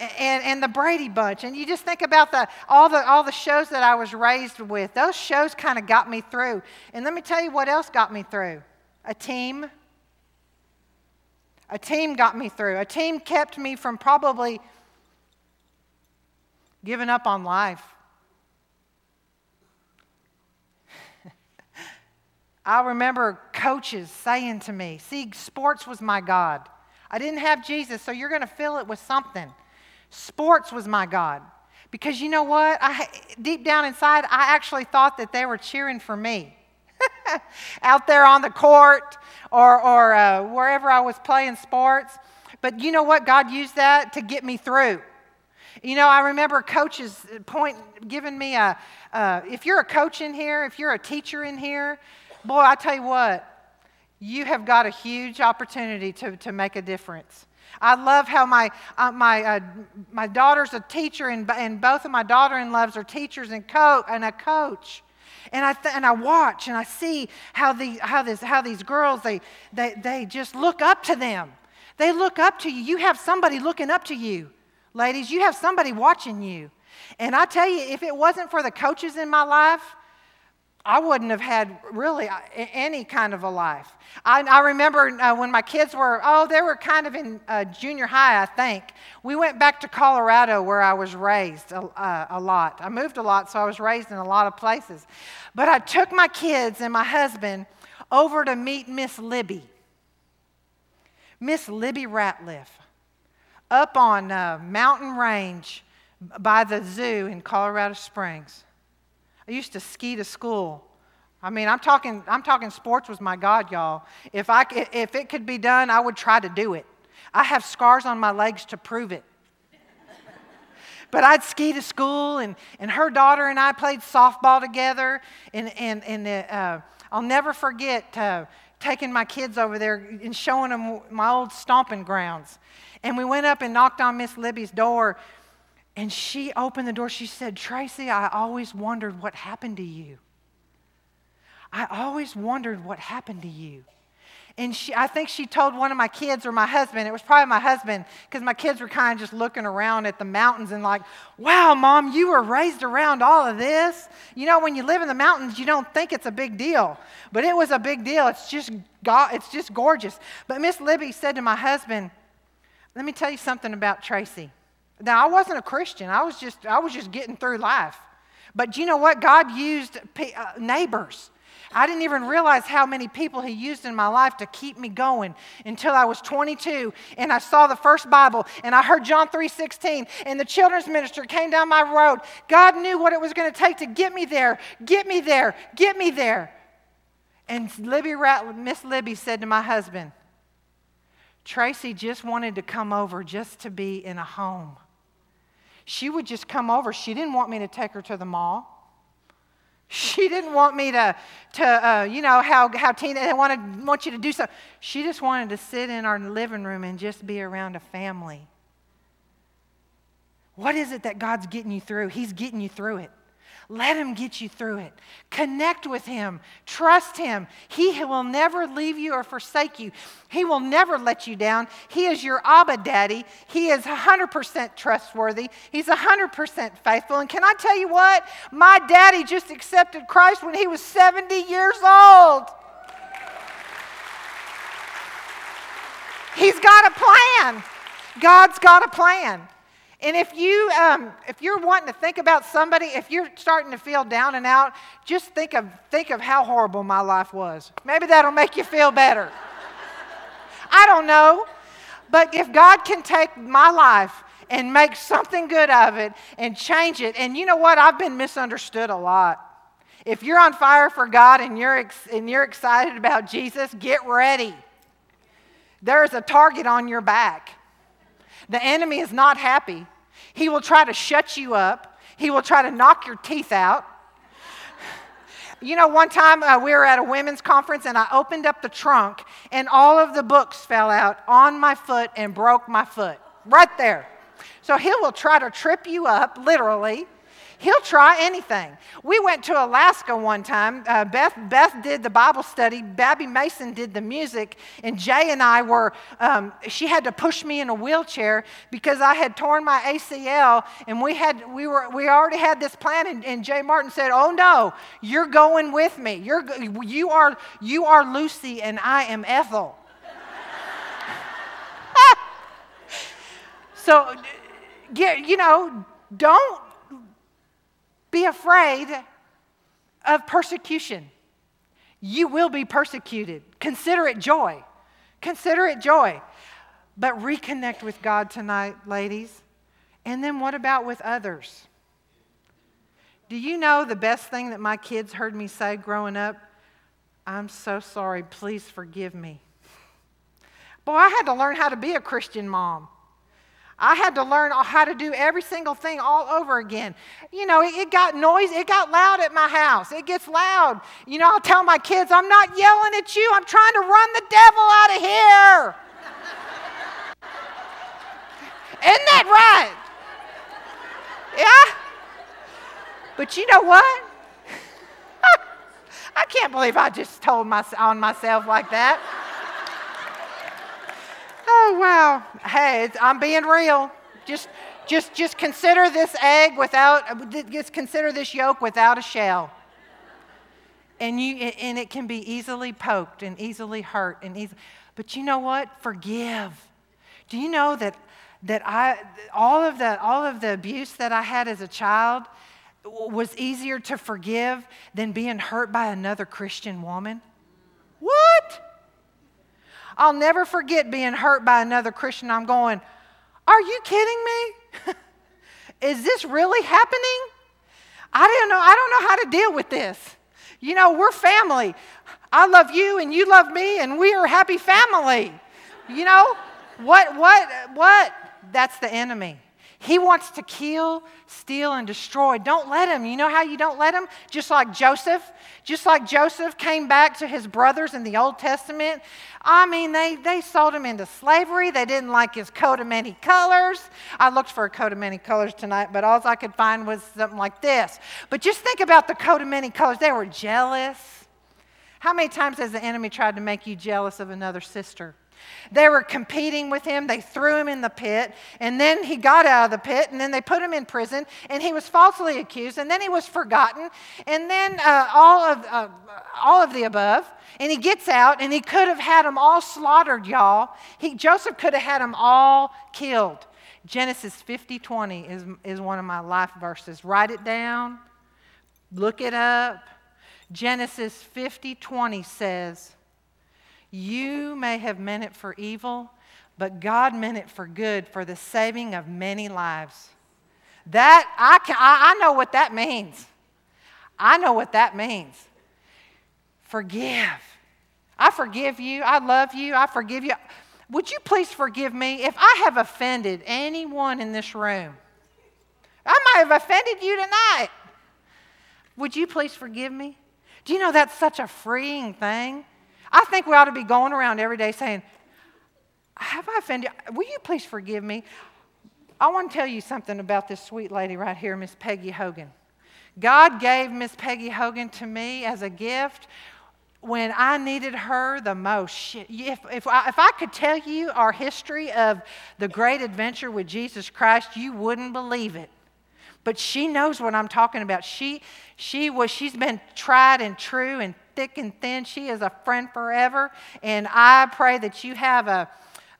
and, and the Brady Bunch. And you just think about the, all, the, all the shows that I was raised with. Those shows kind of got me through. And let me tell you what else got me through a team. A team got me through. A team kept me from probably giving up on life. I remember coaches saying to me, See, sports was my God. I didn't have Jesus, so you're going to fill it with something. Sports was my God. Because you know what? I, deep down inside, I actually thought that they were cheering for me. Out there on the court or, or uh, wherever I was playing sports. But you know what? God used that to get me through. You know, I remember coaches point giving me a. Uh, if you're a coach in here, if you're a teacher in here, boy, I tell you what, you have got a huge opportunity to, to make a difference. I love how my, uh, my, uh, my daughter's a teacher, and, and both of my daughter in laws are teachers and, co- and a coach. And I, th- and I watch and I see how, the, how, this, how these girls, they, they, they just look up to them. They look up to you. You have somebody looking up to you. Ladies, you have somebody watching you. And I tell you, if it wasn't for the coaches in my life, I wouldn't have had really uh, any kind of a life. I, I remember uh, when my kids were, oh, they were kind of in uh, junior high, I think. We went back to Colorado where I was raised a, uh, a lot. I moved a lot, so I was raised in a lot of places. But I took my kids and my husband over to meet Miss Libby. Miss Libby Ratliff up on uh, Mountain Range by the zoo in Colorado Springs. I used to ski to school. I mean, I'm talking, I'm talking sports was my God, y'all. If, I, if it could be done, I would try to do it. I have scars on my legs to prove it. but I'd ski to school, and, and her daughter and I played softball together. And, and, and uh, I'll never forget uh, taking my kids over there and showing them my old stomping grounds. And we went up and knocked on Miss Libby's door and she opened the door. She said, Tracy, I always wondered what happened to you. I always wondered what happened to you. And she, I think she told one of my kids or my husband, it was probably my husband, because my kids were kind of just looking around at the mountains and like, wow, mom, you were raised around all of this. You know, when you live in the mountains, you don't think it's a big deal. But it was a big deal. It's just, it's just gorgeous. But Miss Libby said to my husband, let me tell you something about Tracy. Now, I wasn't a Christian. I was just, I was just getting through life. But you know what? God used uh, neighbors. I didn't even realize how many people He used in my life to keep me going until I was 22 and I saw the first Bible and I heard John 3:16 and the children's minister came down my road. God knew what it was going to take to get me there, get me there, get me there. And Libby Miss Libby said to my husband, Tracy just wanted to come over just to be in a home she would just come over. She didn't want me to take her to the mall. She didn't want me to, to uh, you know, how, how Tina they wanted, want you to do something. She just wanted to sit in our living room and just be around a family. What is it that God's getting you through? He's getting you through it. Let Him get you through it. Connect with Him. Trust Him. He will never leave you or forsake you. He will never let you down. He is your Abba Daddy. He is 100% trustworthy. He's 100% faithful. And can I tell you what? My daddy just accepted Christ when he was 70 years old. He's got a plan. God's got a plan. And if you um, if you're wanting to think about somebody, if you're starting to feel down and out, just think of think of how horrible my life was. Maybe that'll make you feel better. I don't know. But if God can take my life and make something good of it and change it, and you know what? I've been misunderstood a lot. If you're on fire for God and you're, ex- and you're excited about Jesus, get ready. There is a target on your back. The enemy is not happy. He will try to shut you up, he will try to knock your teeth out. You know, one time uh, we were at a women's conference and I opened up the trunk and all of the books fell out on my foot and broke my foot right there. So he will try to trip you up, literally. He'll try anything. We went to Alaska one time. Uh, Beth, Beth did the Bible study. Babbie Mason did the music. And Jay and I were, um, she had to push me in a wheelchair because I had torn my ACL. And we, had, we, were, we already had this plan. And, and Jay Martin said, Oh no, you're going with me. You're, you, are, you are Lucy and I am Ethel. so, you know, don't be afraid of persecution. You will be persecuted. Consider it joy. Consider it joy. But reconnect with God tonight, ladies. And then what about with others? Do you know the best thing that my kids heard me say growing up? I'm so sorry. Please forgive me. Boy, I had to learn how to be a Christian mom. I had to learn how to do every single thing all over again. You know, it, it got noisy, it got loud at my house. It gets loud. You know, I'll tell my kids, I'm not yelling at you, I'm trying to run the devil out of here. Isn't that right? Yeah? But you know what? I can't believe I just told my, on myself like that. Oh, wow. Hey, I'm being real. Just, just, just consider this egg without, just consider this yolk without a shell. And, you, and it can be easily poked and easily hurt and easy. But you know what? Forgive. Do you know that, that I, all, of the, all of the abuse that I had as a child was easier to forgive than being hurt by another Christian woman? What? I'll never forget being hurt by another Christian. I'm going, Are you kidding me? Is this really happening? I don't know. I don't know how to deal with this. You know, we're family. I love you and you love me and we are a happy family. You know, what, what, what? That's the enemy. He wants to kill, steal, and destroy. Don't let him. You know how you don't let him? Just like Joseph. Just like Joseph came back to his brothers in the Old Testament. I mean, they, they sold him into slavery. They didn't like his coat of many colors. I looked for a coat of many colors tonight, but all I could find was something like this. But just think about the coat of many colors. They were jealous. How many times has the enemy tried to make you jealous of another sister? They were competing with him. They threw him in the pit, and then he got out of the pit, and then they put him in prison, and he was falsely accused, and then he was forgotten, and then uh, all, of, uh, all of the above. And he gets out, and he could have had them all slaughtered, y'all. He, Joseph could have had them all killed. Genesis 50 20 is, is one of my life verses. Write it down, look it up. Genesis 50 20 says, you may have meant it for evil, but God meant it for good, for the saving of many lives. That, I, can, I, I know what that means. I know what that means. Forgive. I forgive you. I love you. I forgive you. Would you please forgive me if I have offended anyone in this room? I might have offended you tonight. Would you please forgive me? Do you know that's such a freeing thing? I think we ought to be going around every day saying, Have I offended? Will you please forgive me? I want to tell you something about this sweet lady right here, Miss Peggy Hogan. God gave Miss Peggy Hogan to me as a gift when I needed her the most. If, if, I, if I could tell you our history of the great adventure with Jesus Christ, you wouldn't believe it. But she knows what I'm talking about. She, she was, she's been tried and true and thick and thin. She is a friend forever. And I pray that you have a,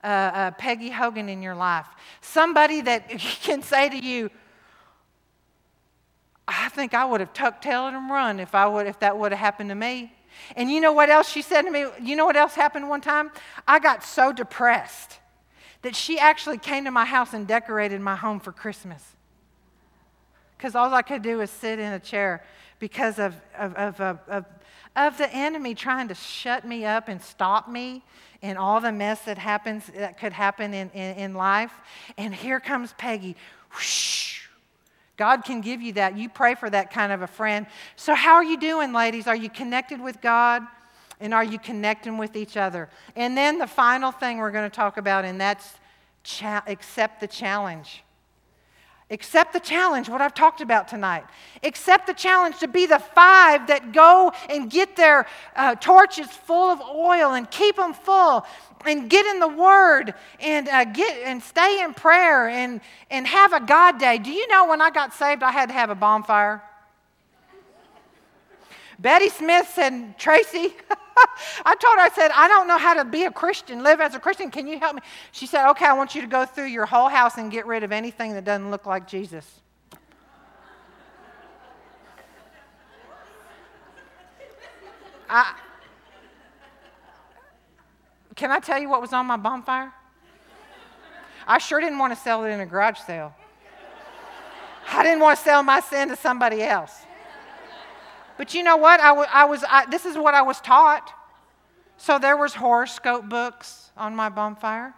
a, a Peggy Hogan in your life. Somebody that can say to you, I think I would have tucked tail and run if, I would, if that would have happened to me. And you know what else she said to me? You know what else happened one time? I got so depressed that she actually came to my house and decorated my home for Christmas. Because all I could do was sit in a chair because of, of, of, of, of, the enemy trying to shut me up and stop me and all the mess that happens that could happen in, in, in life. And here comes Peggy. Whoosh. God can give you that. You pray for that kind of a friend. So, how are you doing, ladies? Are you connected with God? And are you connecting with each other? And then the final thing we're going to talk about, and that's cha- accept the challenge. Accept the challenge, what I've talked about tonight. Accept the challenge to be the five that go and get their uh, torches full of oil and keep them full and get in the Word and uh, get and stay in prayer and, and have a God day. Do you know when I got saved, I had to have a bonfire? Betty Smith said, Tracy, I told her, I said, I don't know how to be a Christian, live as a Christian. Can you help me? She said, Okay, I want you to go through your whole house and get rid of anything that doesn't look like Jesus. I, can I tell you what was on my bonfire? I sure didn't want to sell it in a garage sale. I didn't want to sell my sin to somebody else. But you know what? I, w- I was, I, this is what I was taught. So there was horoscope books on my bonfire.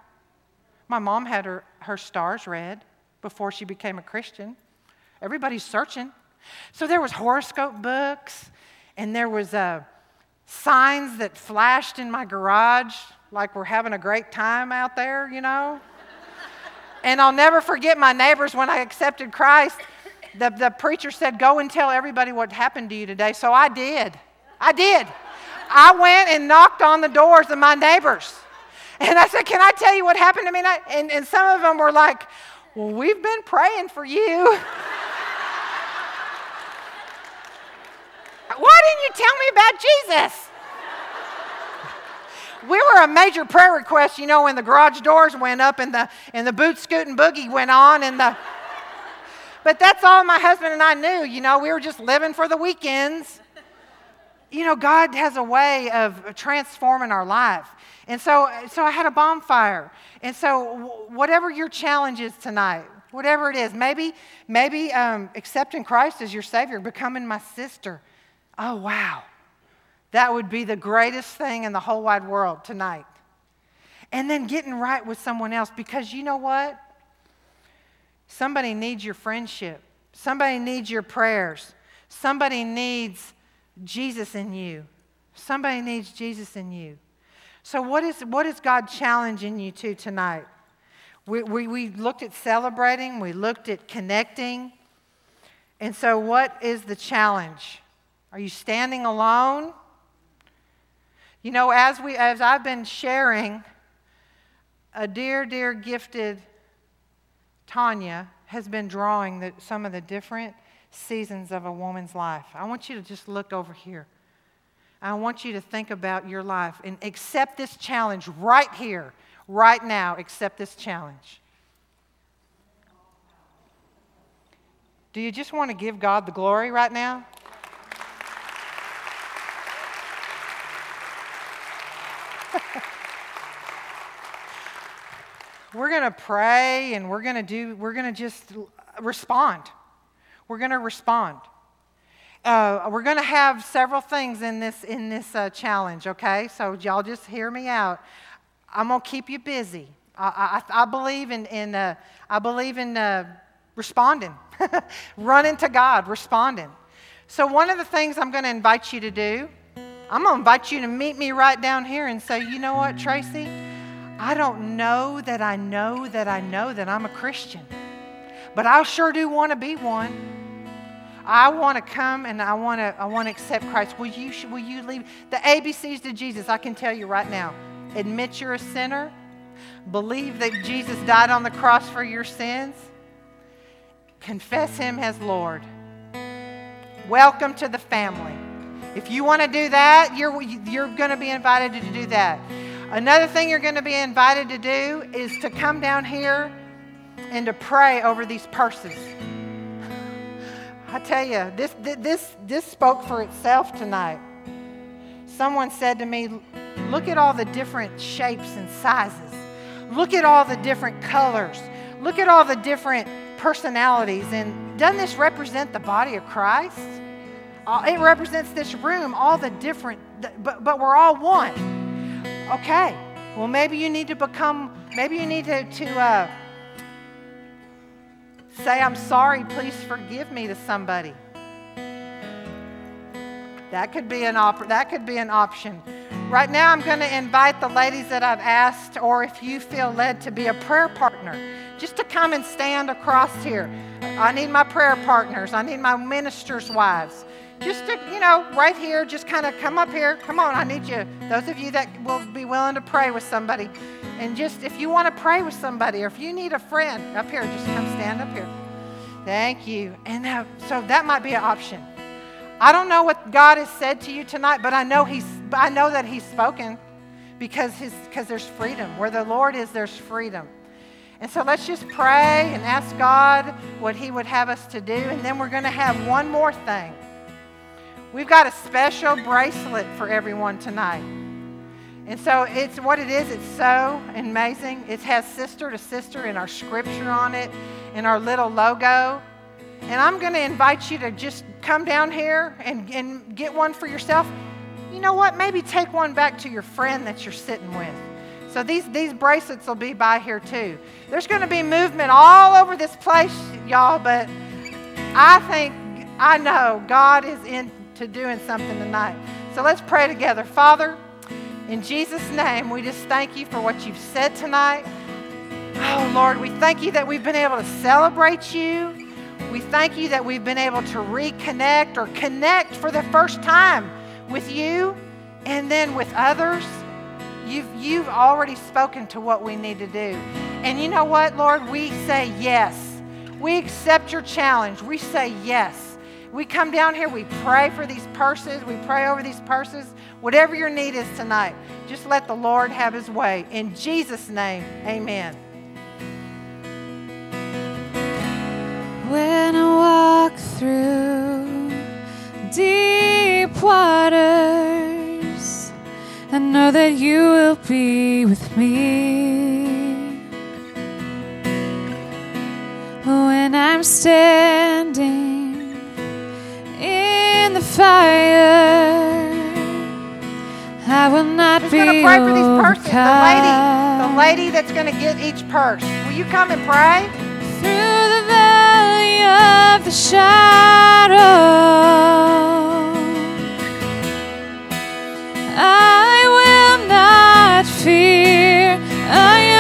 My mom had her, her stars read before she became a Christian. Everybody's searching. So there was horoscope books, and there was uh, signs that flashed in my garage like we're having a great time out there, you know. and I'll never forget my neighbors when I accepted Christ the, the preacher said, Go and tell everybody what happened to you today. So I did. I did. I went and knocked on the doors of my neighbors. And I said, Can I tell you what happened to me? And, and some of them were like, Well, we've been praying for you. Why didn't you tell me about Jesus? we were a major prayer request, you know, when the garage doors went up and the, and the boot scooting boogie went on and the. But that's all my husband and I knew. You know, we were just living for the weekends. You know, God has a way of transforming our life. And so, so I had a bonfire. And so, whatever your challenge is tonight, whatever it is, maybe, maybe um, accepting Christ as your Savior, becoming my sister. Oh, wow. That would be the greatest thing in the whole wide world tonight. And then getting right with someone else because you know what? Somebody needs your friendship. Somebody needs your prayers. Somebody needs Jesus in you. Somebody needs Jesus in you. So, what is, what is God challenging you to tonight? We, we, we looked at celebrating, we looked at connecting. And so, what is the challenge? Are you standing alone? You know, as, we, as I've been sharing, a dear, dear gifted Tanya has been drawing the, some of the different seasons of a woman's life. I want you to just look over here. I want you to think about your life and accept this challenge right here, right now. Accept this challenge. Do you just want to give God the glory right now? we're going to pray and we're going to do, we're going to just respond. We're going to respond. Uh, we're going to have several things in this, in this uh, challenge, okay? So, y'all just hear me out. I'm going to keep you busy. I, I, I believe in, in, uh, I believe in uh, responding, running to God, responding. So, one of the things I'm going to invite you to do, I'm going to invite you to meet me right down here and say, you know what, Tracy? I don't know that I know that I know that I'm a Christian, but I sure do want to be one. I want to come and I want to I want to accept Christ. Will you will you leave the ABCs to Jesus? I can tell you right now. Admit you're a sinner. Believe that Jesus died on the cross for your sins. Confess him as Lord. Welcome to the family. If you want to do that, you're, you're going to be invited to do that. Another thing you're going to be invited to do is to come down here and to pray over these purses. I tell you, this, this, this spoke for itself tonight. Someone said to me, Look at all the different shapes and sizes. Look at all the different colors. Look at all the different personalities. And doesn't this represent the body of Christ? It represents this room, all the different, but, but we're all one. Okay, well, maybe you need to become, maybe you need to, to uh, say, I'm sorry, please forgive me to somebody. That could be an op- that could be an option. Right now I'm going to invite the ladies that I've asked or if you feel led to be a prayer partner just to come and stand across here. I need my prayer partners. I need my ministers' wives. Just to, you know, right here, just kind of come up here. Come on, I need you. Those of you that will be willing to pray with somebody. And just if you want to pray with somebody or if you need a friend up here, just come stand up here. Thank you. And uh, so that might be an option. I don't know what God has said to you tonight, but I know He's I know that He's spoken because his because there's freedom. Where the Lord is, there's freedom. And so let's just pray and ask God what He would have us to do. And then we're going to have one more thing. We've got a special bracelet for everyone tonight. And so it's what it is, it's so amazing. It has sister to sister in our scripture on it in our little logo. And I'm going to invite you to just come down here and, and get one for yourself. You know what? Maybe take one back to your friend that you're sitting with. So these, these bracelets will be by here too. There's going to be movement all over this place, y'all, but I think, I know God is into doing something tonight. So let's pray together. Father, in Jesus' name, we just thank you for what you've said tonight. Oh, Lord, we thank you that we've been able to celebrate you. We thank you that we've been able to reconnect or connect for the first time with you and then with others. You've, you've already spoken to what we need to do. And you know what, Lord? We say yes. We accept your challenge. We say yes. We come down here, we pray for these purses, we pray over these purses. Whatever your need is tonight, just let the Lord have his way. In Jesus' name, amen. When I walk through deep waters, I know that you will be with me. When I'm standing in the fire, I will not Who's be going to pray for these purses? The lady, the lady that's going to get each purse. Will you come and pray? through the valley of the shadow. I will not fear. I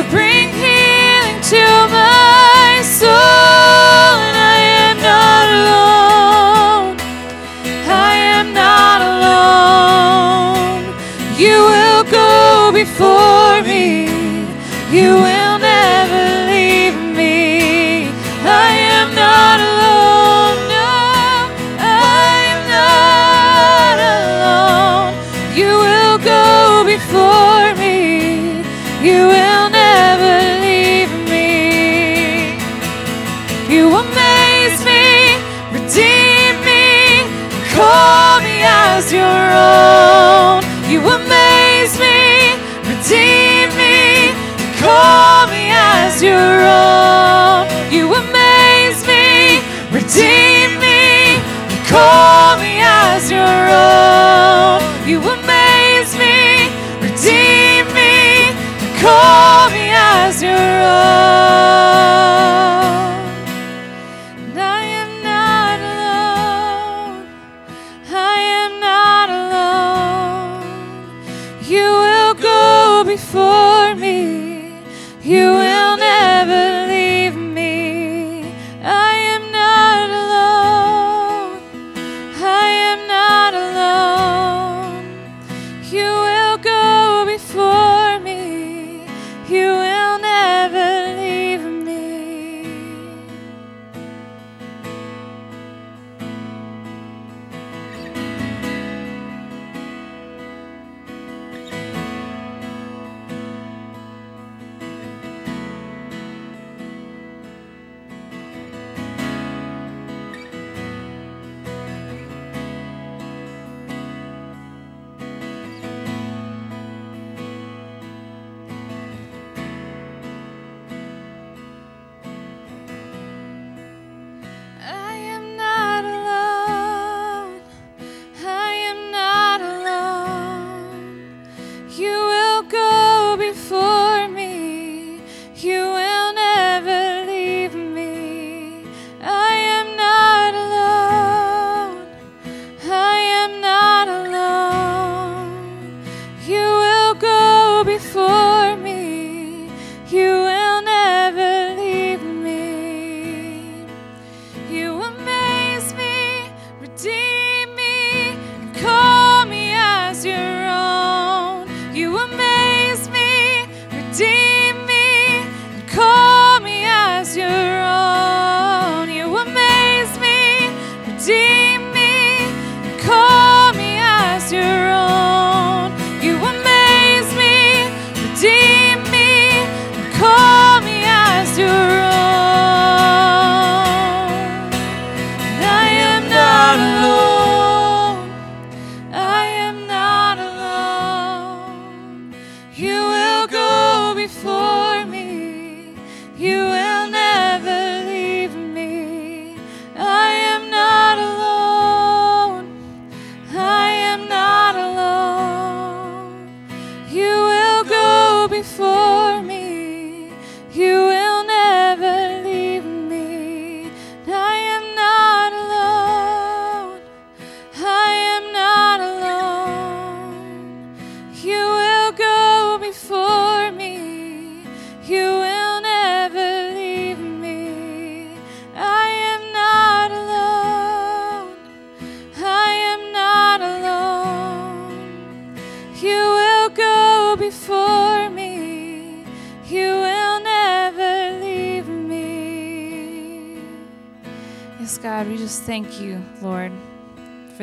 you bring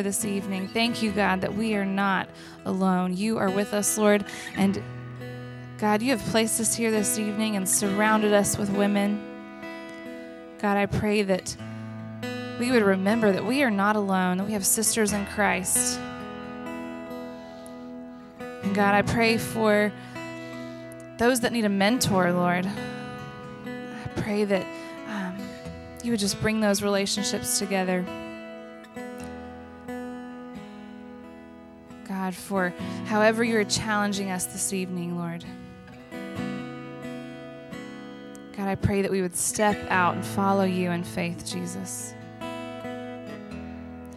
this evening. Thank you, God, that we are not alone. You are with us, Lord. And God, you have placed us here this evening and surrounded us with women. God, I pray that we would remember that we are not alone, that we have sisters in Christ. And God, I pray for those that need a mentor, Lord. I pray that um, you would just bring those relationships together. God, for however you are challenging us this evening, Lord. God, I pray that we would step out and follow you in faith, Jesus.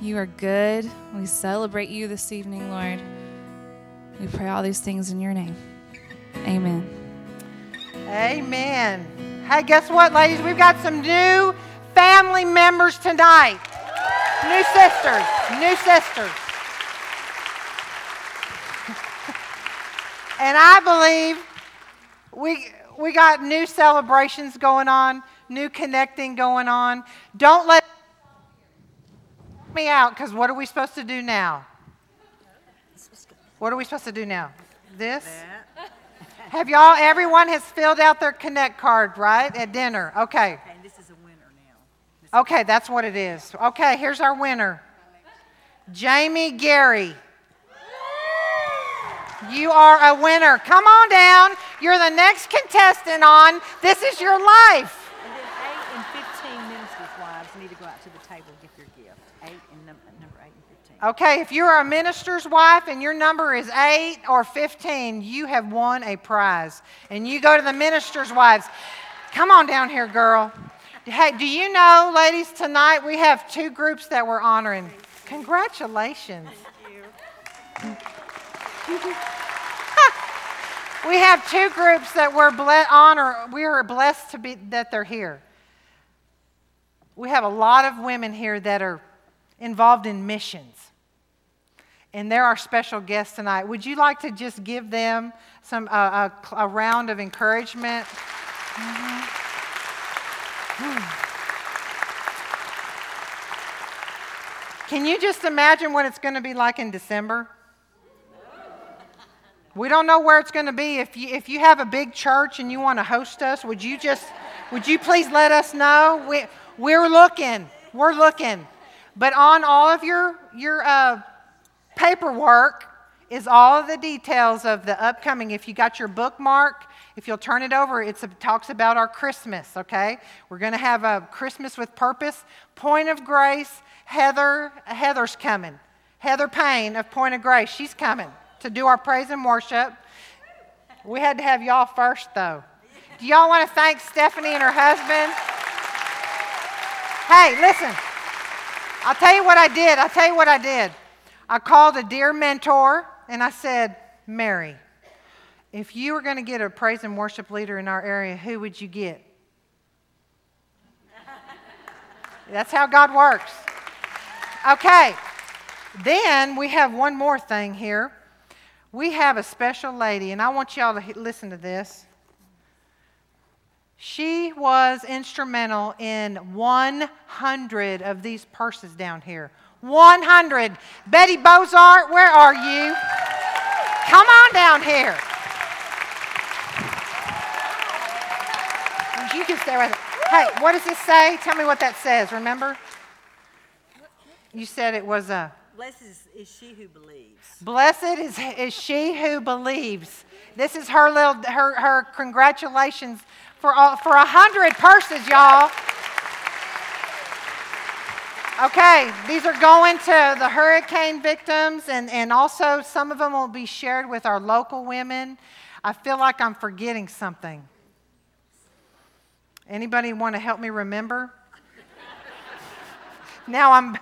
You are good. We celebrate you this evening, Lord. We pray all these things in your name. Amen. Amen. Hey, guess what, ladies? We've got some new family members tonight. New sisters. New sisters. And I believe we we got new celebrations going on, new connecting going on. Don't let me out because what are we supposed to do now? What are we supposed to do now? This? Have y'all, everyone has filled out their Connect card, right? At dinner. Okay. And this is a winner now. Okay, that's what it is. Okay, here's our winner Jamie Gary. You are a winner. Come on down. You're the next contestant on This Is Your Life. And then eight and 15 ministers' wives need to go out to the table and get their gift. Eight and num- number eight and 15. Okay, if you're a minister's wife and your number is 8 or 15, you have won a prize. And you go to the minister's wives. Come on down here, girl. Hey, do you know, ladies, tonight we have two groups that we're honoring. Congratulations. we have two groups that we're ble- honor. We are blessed to be that they're here. We have a lot of women here that are involved in missions. And they're our special guests tonight. Would you like to just give them some uh, a, a round of encouragement? Mhm. Hmm. Can you just imagine what it's going to be like in December? We don't know where it's going to be. If you, if you have a big church and you want to host us, would you just, would you please let us know? We, we're looking. We're looking. But on all of your, your uh, paperwork is all of the details of the upcoming. If you got your bookmark, if you'll turn it over, it talks about our Christmas, okay? We're going to have a Christmas with purpose. Point of Grace, Heather, Heather's coming. Heather Payne of Point of Grace, she's coming to do our praise and worship. We had to have y'all first, though. Do y'all want to thank Stephanie and her husband? Hey, listen. I'll tell you what I did. I'll tell you what I did. I called a dear mentor and I said, Mary, if you were going to get a praise and worship leader in our area, who would you get? That's how God works. Okay. Then we have one more thing here. We have a special lady, and I want y'all to listen to this. She was instrumental in 100 of these purses down here. 100. Betty Bozart, where are you? Come on down here. You can stay right there. Hey, what does this say? Tell me what that says. Remember? You said it was a. Blessed is, is she who believes. Blessed is, is she who believes. This is her little her, her congratulations for all, for a hundred purses, y'all. Okay, these are going to the hurricane victims, and, and also some of them will be shared with our local women. I feel like I'm forgetting something. Anybody want to help me remember? now I'm